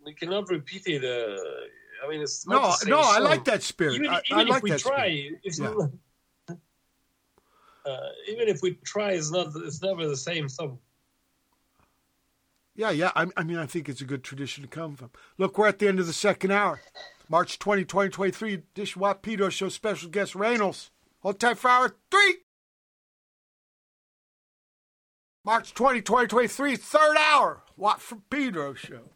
we cannot repeat it. Uh, I mean, it's not No, the same no, I like that spirit. Even, I, even I if we that try, spirit. it's Yeah. not. Uh, even if we try, it's not. It's never the same song. Yeah, yeah. I, I mean, I think it's a good tradition to come from. Look, we're at the end of the second hour. March 20, 2023, Dish Watt Pedro Show special guest Reynols. Hold tight for hour three. March 20, 2023, third hour. Watt from Pedro Show.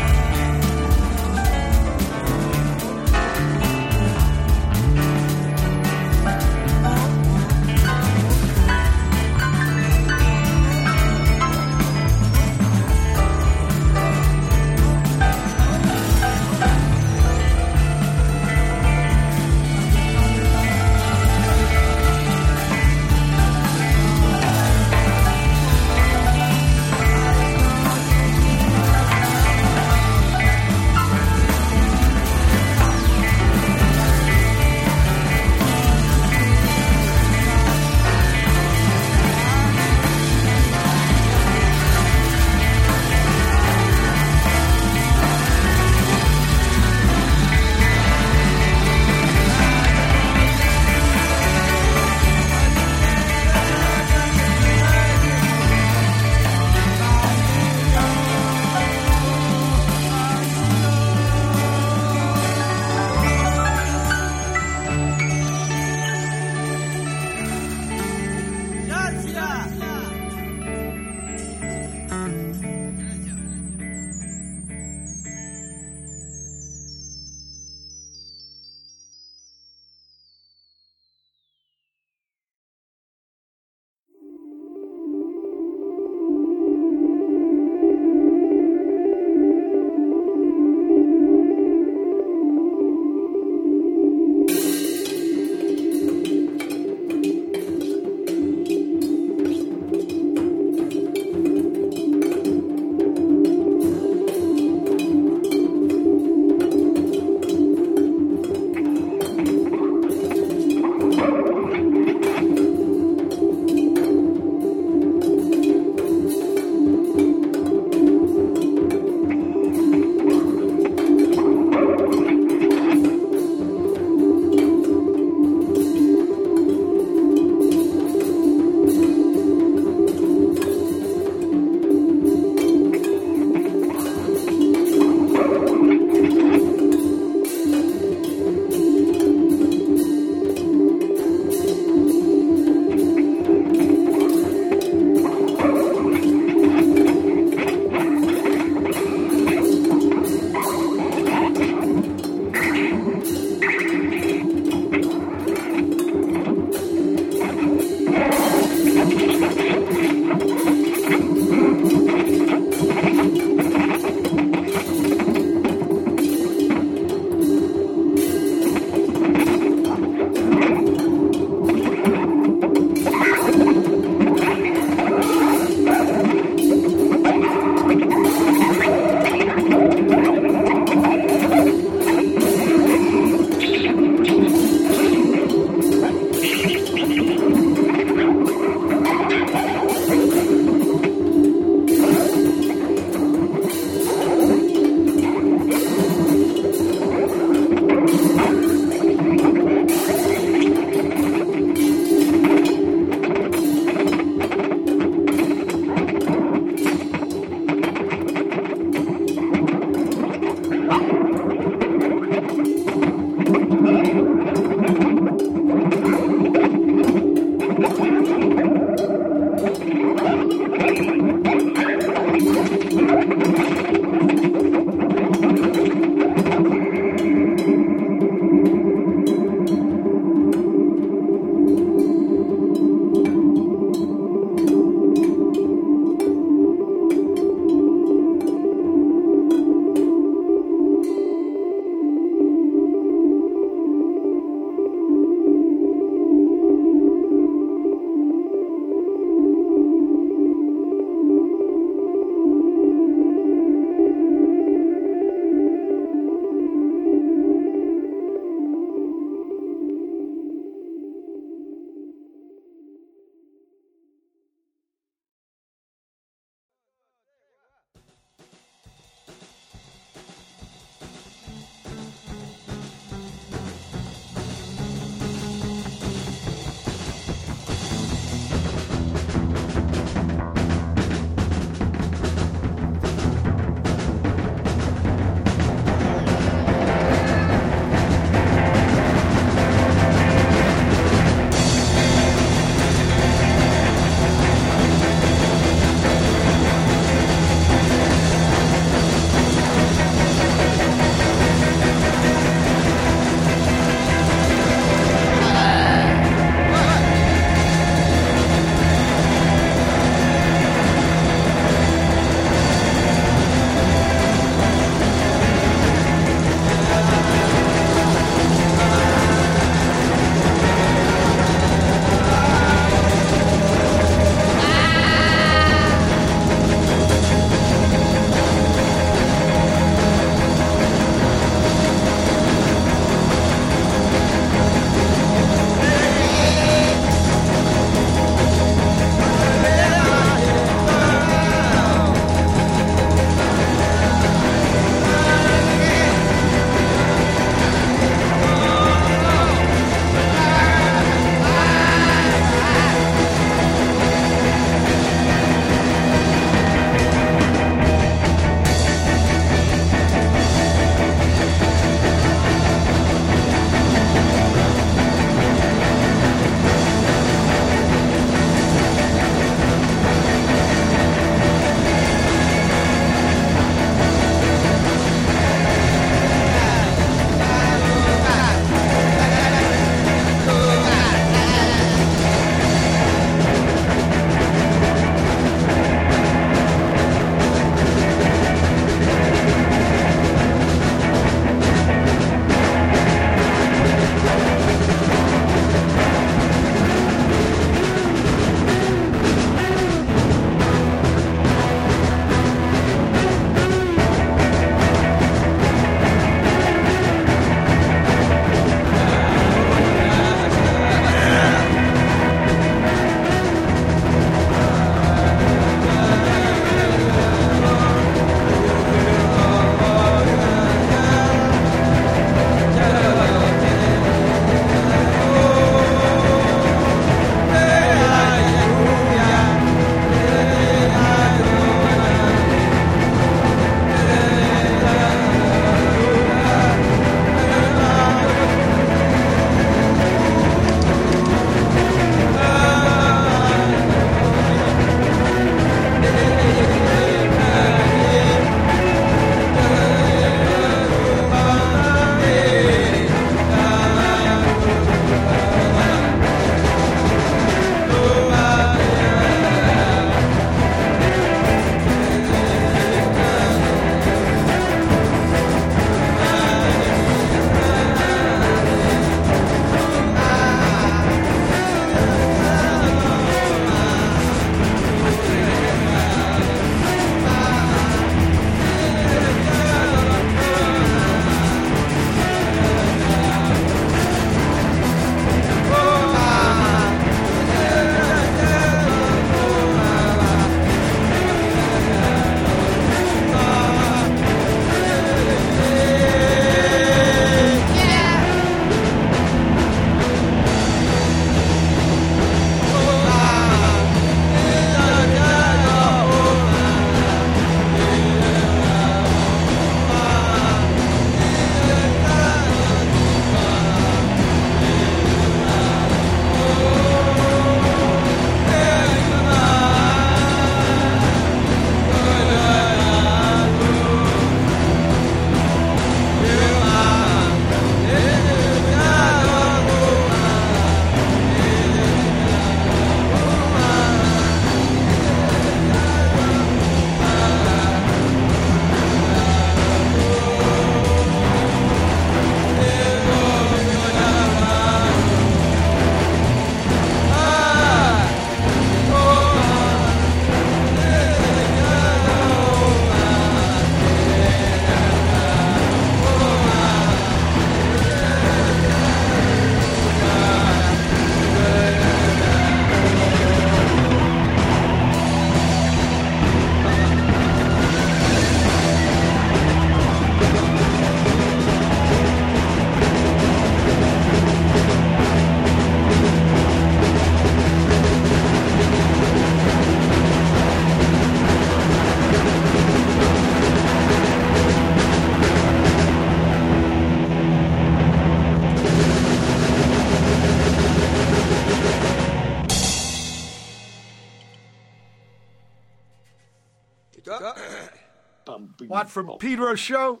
From Pedro show?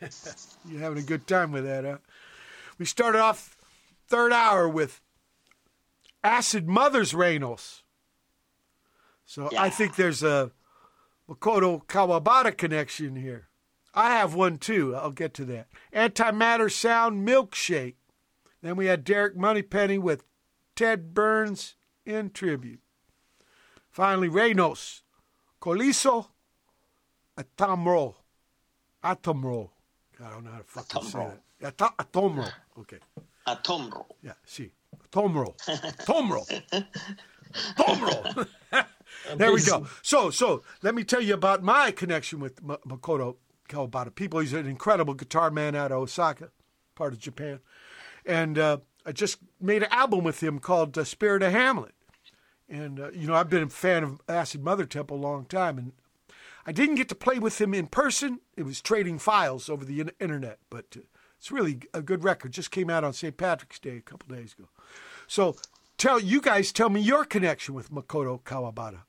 You're having a good time with that, huh? We started off third hour with Acid Mother's Reynols. So I think there's a Makoto Kawabata connection here. I have one too. I'll get to that. Antimatter Sound Milkshake. Then we had Derek Monypeny with Ted Byrnes in tribute. Finally, Reynols, Coliso, Atomro. Atomro. I don't know how to fucking say Atomro. that. Ato- Atomro. Okay. Atomro. Yeah, see. Atomro. Atomro. Atomro. there we go. So, so let me tell you about my connection with M- Makoto Kawabata. People, he's an incredible guitar man out of Osaka, part of Japan. And uh, I just made an album with him called uh, Spirit of Hamlet. And, uh, you know, I've been a fan of Acid Mother Temple a long time. And I didn't get to play with him in person. It was trading files over the internet. But uh, it's really a good record. Just came out on St. Patrick's Day a couple days ago. So tell you guys, tell me your connection with Makoto Kawabata.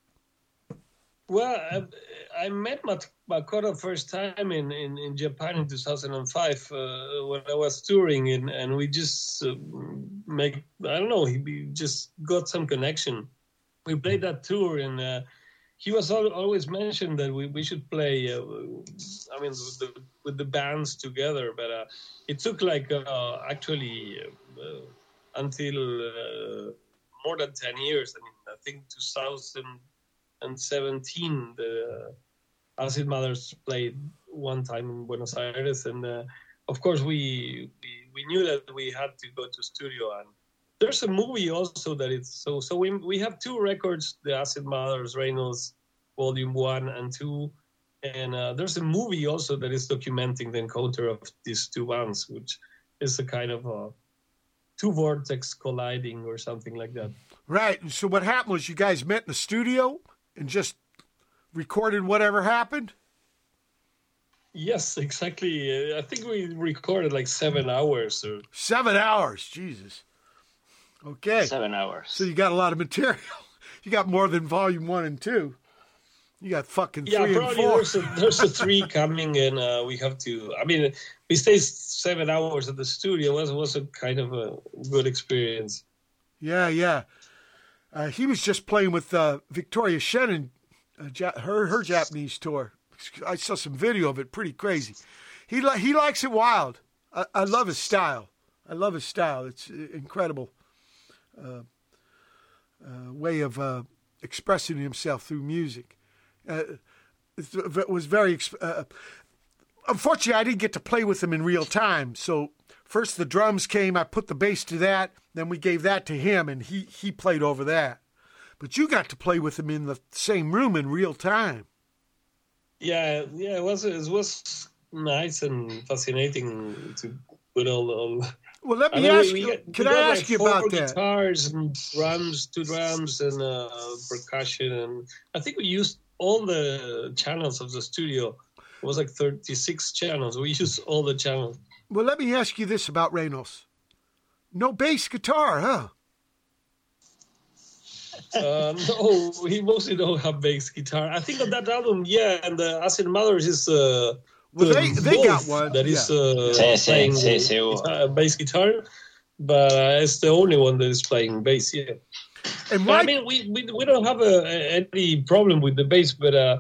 Well, I, I met Makoto first time in, in, in Japan in 2005 uh, when I was touring, and, and we just uh, make I don't know. He we just got some connection. We played that tour, and uh, he was always mentioned that we, we should play. Uh, I mean, with the, with the bands together, but uh, it took like uh, actually uh, until uh, more than 10 years. I mean, I think 2017, the acid mothers played one time in buenos aires and uh, of course we, we we knew that we had to go to studio and there's a movie also that it's so so we we have two records the acid mothers reynols volume one and two and uh, there's a movie also that is documenting the encounter of these two bands which is a kind of a two vortex colliding or something like that Right. And so what happened was you guys met in the studio and just recorded whatever happened? Yes, exactly. I think we recorded like seven hours. Or Seven hours. Jesus. Okay. Seven hours. So you got a lot of material. You got more than volume one and two. You got fucking yeah, three and probably four. there's a, there's a three coming, and uh, we have to. I mean, we stayed seven hours at the studio. was was a kind of a good experience. Yeah, yeah. Uh, he was just playing with uh, Victoria Shannon, uh, ja- her her Japanese tour. I saw some video of it. Pretty crazy. He li- he likes it wild. I, I love his style. I love his style. It's uh, incredible way of uh, expressing himself through music. Uh, it was very. Uh, unfortunately, I didn't get to play with him in real time. So first the drums came, I put the bass to that, then we gave that to him, and he he played over that. But you got to play with him in the same room in real time. Yeah, yeah, it was it was nice and fascinating to put all all. Well, let I me ask we- you. we Can got, I like, ask you four about that? Guitars and drums, two drums and uh, percussion, and I think we used all the channels of the studio. It was like thirty six channels. We used all the channels. Well, let me ask you this about Reynols. No bass guitar, huh? Uh, no, he mostly don't have bass guitar. I think on that album, yeah, and the Acid Mothers is uh, Well, they- they got one, that is yeah. uh, Sí, sí, playing sí, the sí, guitar- bass guitar, but uh, it's the only one that is playing bass. Yeah, And But, I mean, we, we we don't have a, a- any problem with the bass, but uh,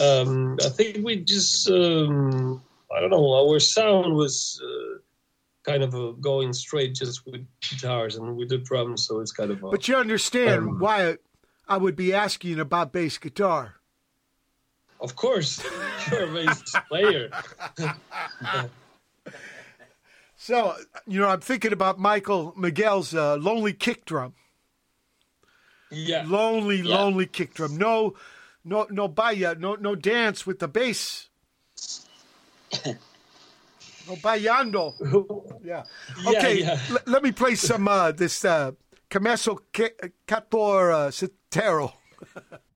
um, I think we just um, I don't know our sound was. Uh, Kind of uh, going straight just with guitars and with the drums, so it's kind of. Uh, but you understand Um, why I would be asking about bass guitar. Of course, you're a bass player. So, you know, I'm thinking about Michael Miguel's uh, lonely kick drum. Yeah. Lonely, Yeah. lonely kick drum. No, no, no baya, no, no dance with the bass. no bayando. Yeah. Yeah, Okay. yeah. l- let me play some uh, this uh, Cameso Cator uh,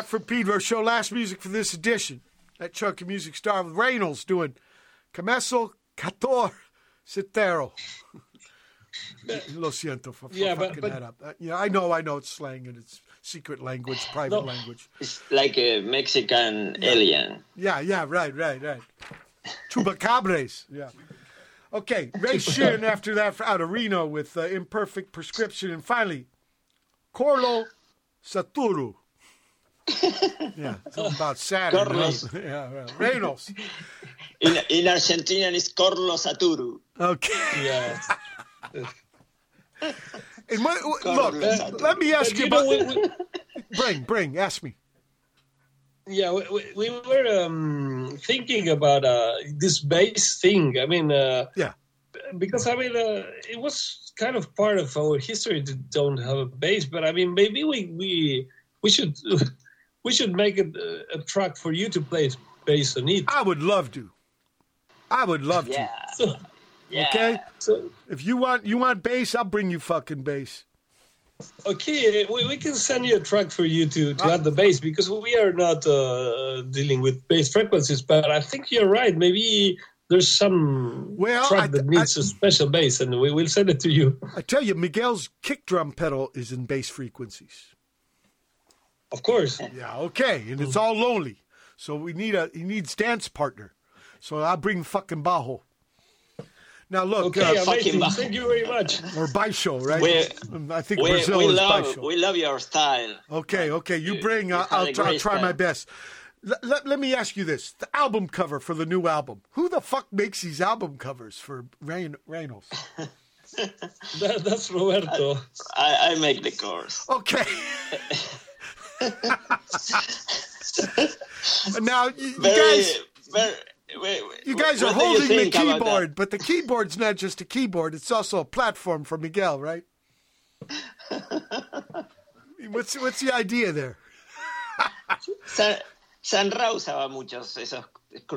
Sitero. Watford Pedro Show, last music for this edition. That chunk of music started with Reynols doing Cameso Cator Sitero. Lo siento for, for Yeah, but- fucking but- that up. Uh, yeah, I know, I know it's slang and it's secret language, private No. language. It's like a Mexican alien. Yeah, yeah, right, right, right. Chupacabres. Yeah. Okay, Ray Shinn after that out of Reno with uh, Imperfect Prescription. And finally, Corlo Saturu. Yeah, something about Saturn. Carlos. right? Yeah, right. Reynols. In, in Argentina, it's Corlo Saturu. Okay. Yeah. And what, what- Carlos look, Saturu. let me ask But you you know, about. we, we, Bring, bring, ask me. yeah, we, we, we were um, thinking about uh, this base thing. I mean, uh, Yeah. because I mean, uh, it was kind of part of our history to don't have a base. But I mean, maybe we we we should we should make it a, a track for you to play bass on it. I would love to. I would love Yeah. So, to. yeah. Okay? so If you want you want bass, I'll bring you fucking bass. okay, we, we can send you a track for you to to add the bass because we are not uh, dealing with bass frequencies. But I think you're right. Maybe. There's some Well, track I- that needs I- a special bass, and we will send it to you. I tell you, Miguel's kick drum pedal is in bass frequencies. Of course. Yeah, okay, and it's all lonely. So we need a he needs dance partner. So I'll bring fucking Bajo. Now look, Okay, uh, amazing. fucking- Thank you very much. or Baixo, right? We- Um, I think We, Brazil we is love Baixo. we love your style. Okay, okay, you You- bring. you Uh, I'll, try, I'll try my best. Let, let, let me ask you this: the album cover for the new album. Who the fuck makes these album covers for Rain, Reynols? That, that's Roberto. I, I make the course. Okay. now you, you Very, guys. very, wait, wait, You guys are what do you holding the think about that? keyboard, but the keyboard's not just a keyboard; it's also a platform for Miguel, right? what's what's the idea there? San, Sanra usaba muchos esos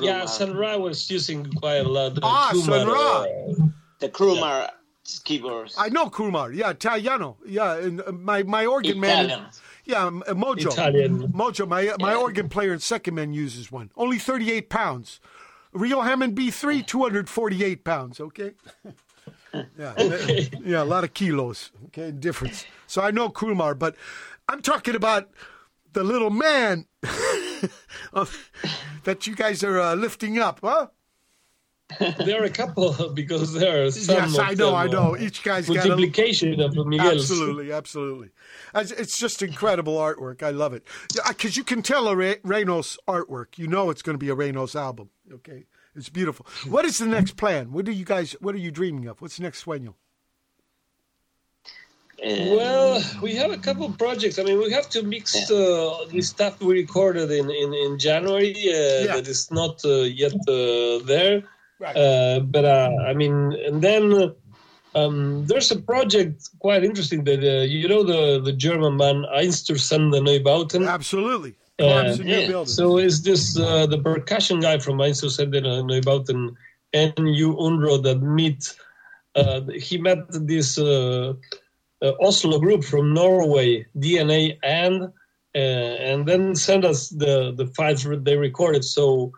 Yeah, Krumar, Sanra was using quite a lot. of Ah, Kumar, Sanra. uh, the Krumar keyboards. I know Kumar. Yeah, Italiano. Yeah, and uh, my my organ man. Yeah, uh, Mojo. Italian. Mojo, my my Yeah. organ player in second man uses one. Only 38 pounds. Rio Hammond B3, 248 pounds, okay? yeah, yeah, a lot of kilos, okay, difference. So I know Kumar, but I'm talking about the little man that you guys are uh, lifting up, huh? There are a couple because there are some. yes, I know, I uh, know. Each guy's got a multiplication of Miguel's. Absolutely, absolutely. It's- It's just incredible artwork. I love it because you can tell a Re- Reynols artwork. You know it's going to be a Reynols album. Okay, it's beautiful. What is the next plan? What do you guys? What are you dreaming of? What's next, sueño? Eh, Well, we have a couple projects. I mean, we have to mix uh, the stuff we recorded in in, in January uh, Yeah. that is not uh, yet uh, there. Right. Uh, but uh, I mean, and then um, there's a project quite interesting that uh, you know the the German man Einstürzende Neubauten. Absolutely. Uh, yeah. So is this uh, the percussion guy from Einstürzende Neubauten and you Unruh that meet? Uh, he met this uh, uh, Oslo group from Norway, DNA, and uh, and then sent us the the files they recorded. So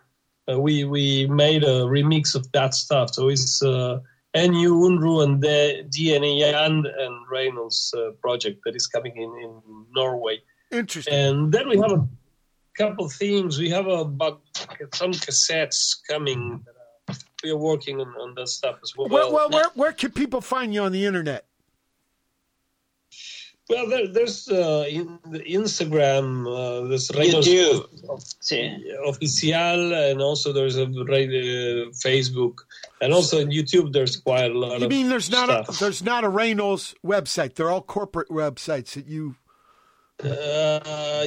uh, we we made a remix of that stuff. So it's uh, N.U. Unruh and the DNA and and Reynols uh, project that is coming in in Norway. Interesting. And then we have a couple themes. We have about some cassettes coming. We are working on, on that stuff as well. Well, well, where where can people find you on the internet? Well, there, there's uh, in the Instagram, uh, there's Reynols YouTube. Sí. Oficial, and also there's a Re- uh, Facebook, and also on YouTube. There's quite a lot You of mean there's not a stuff. there's not a Reynols website? They're all corporate websites that you. Uh,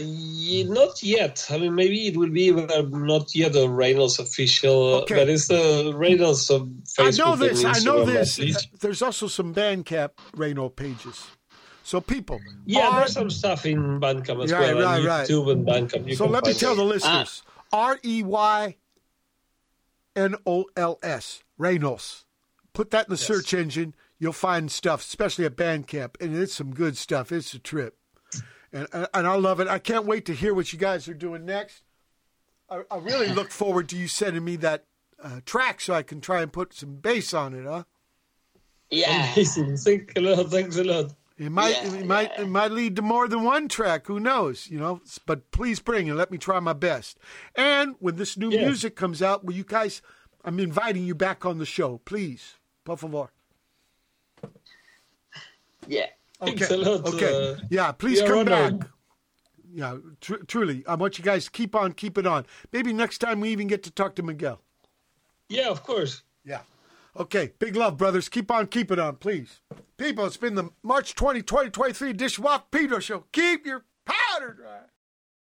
not yet. I mean, maybe it will be, but not yet a Reynols official. Okay. But it's the Reynols of Facebook. I know this. I know this. at. There's also some Bandcamp Reynols pages. So people. Yeah, are- there's some stuff in Bandcamp as Right, well. right, on right. YouTube and Bandcamp. So let me tell it. the listeners R E Y N O L S, Reynols. Put that in the search engine. You'll find stuff, especially at Bandcamp. And it's some good stuff. It's a trip. and and I love it. I can't wait to hear what you guys are doing next. I, I really look forward to you sending me that uh, track so I can try and put some bass on it, huh? Yeah. Amazing. Thanks a lot. Thanks a lot. It might, Yeah, it might, yeah. it might lead to more than one track. Who knows? You know. But please bring it. Let me try my best. And when this new Yeah. music comes out, will you guys? I'm inviting you back on the show, please. Por favor. Yeah. Thanks a lot, Okay. uh, yeah. Please come honored. back. Yeah. Tr- truly, I want you guys to keep on, keep it on. Maybe next time we even get to talk to Miguel. Yeah, of course. Yeah. Okay. Big love, brothers. Keep on, keep it on, please. People, it's been the March 20, 2023 edition of Pedro Show. Keep your powder dry.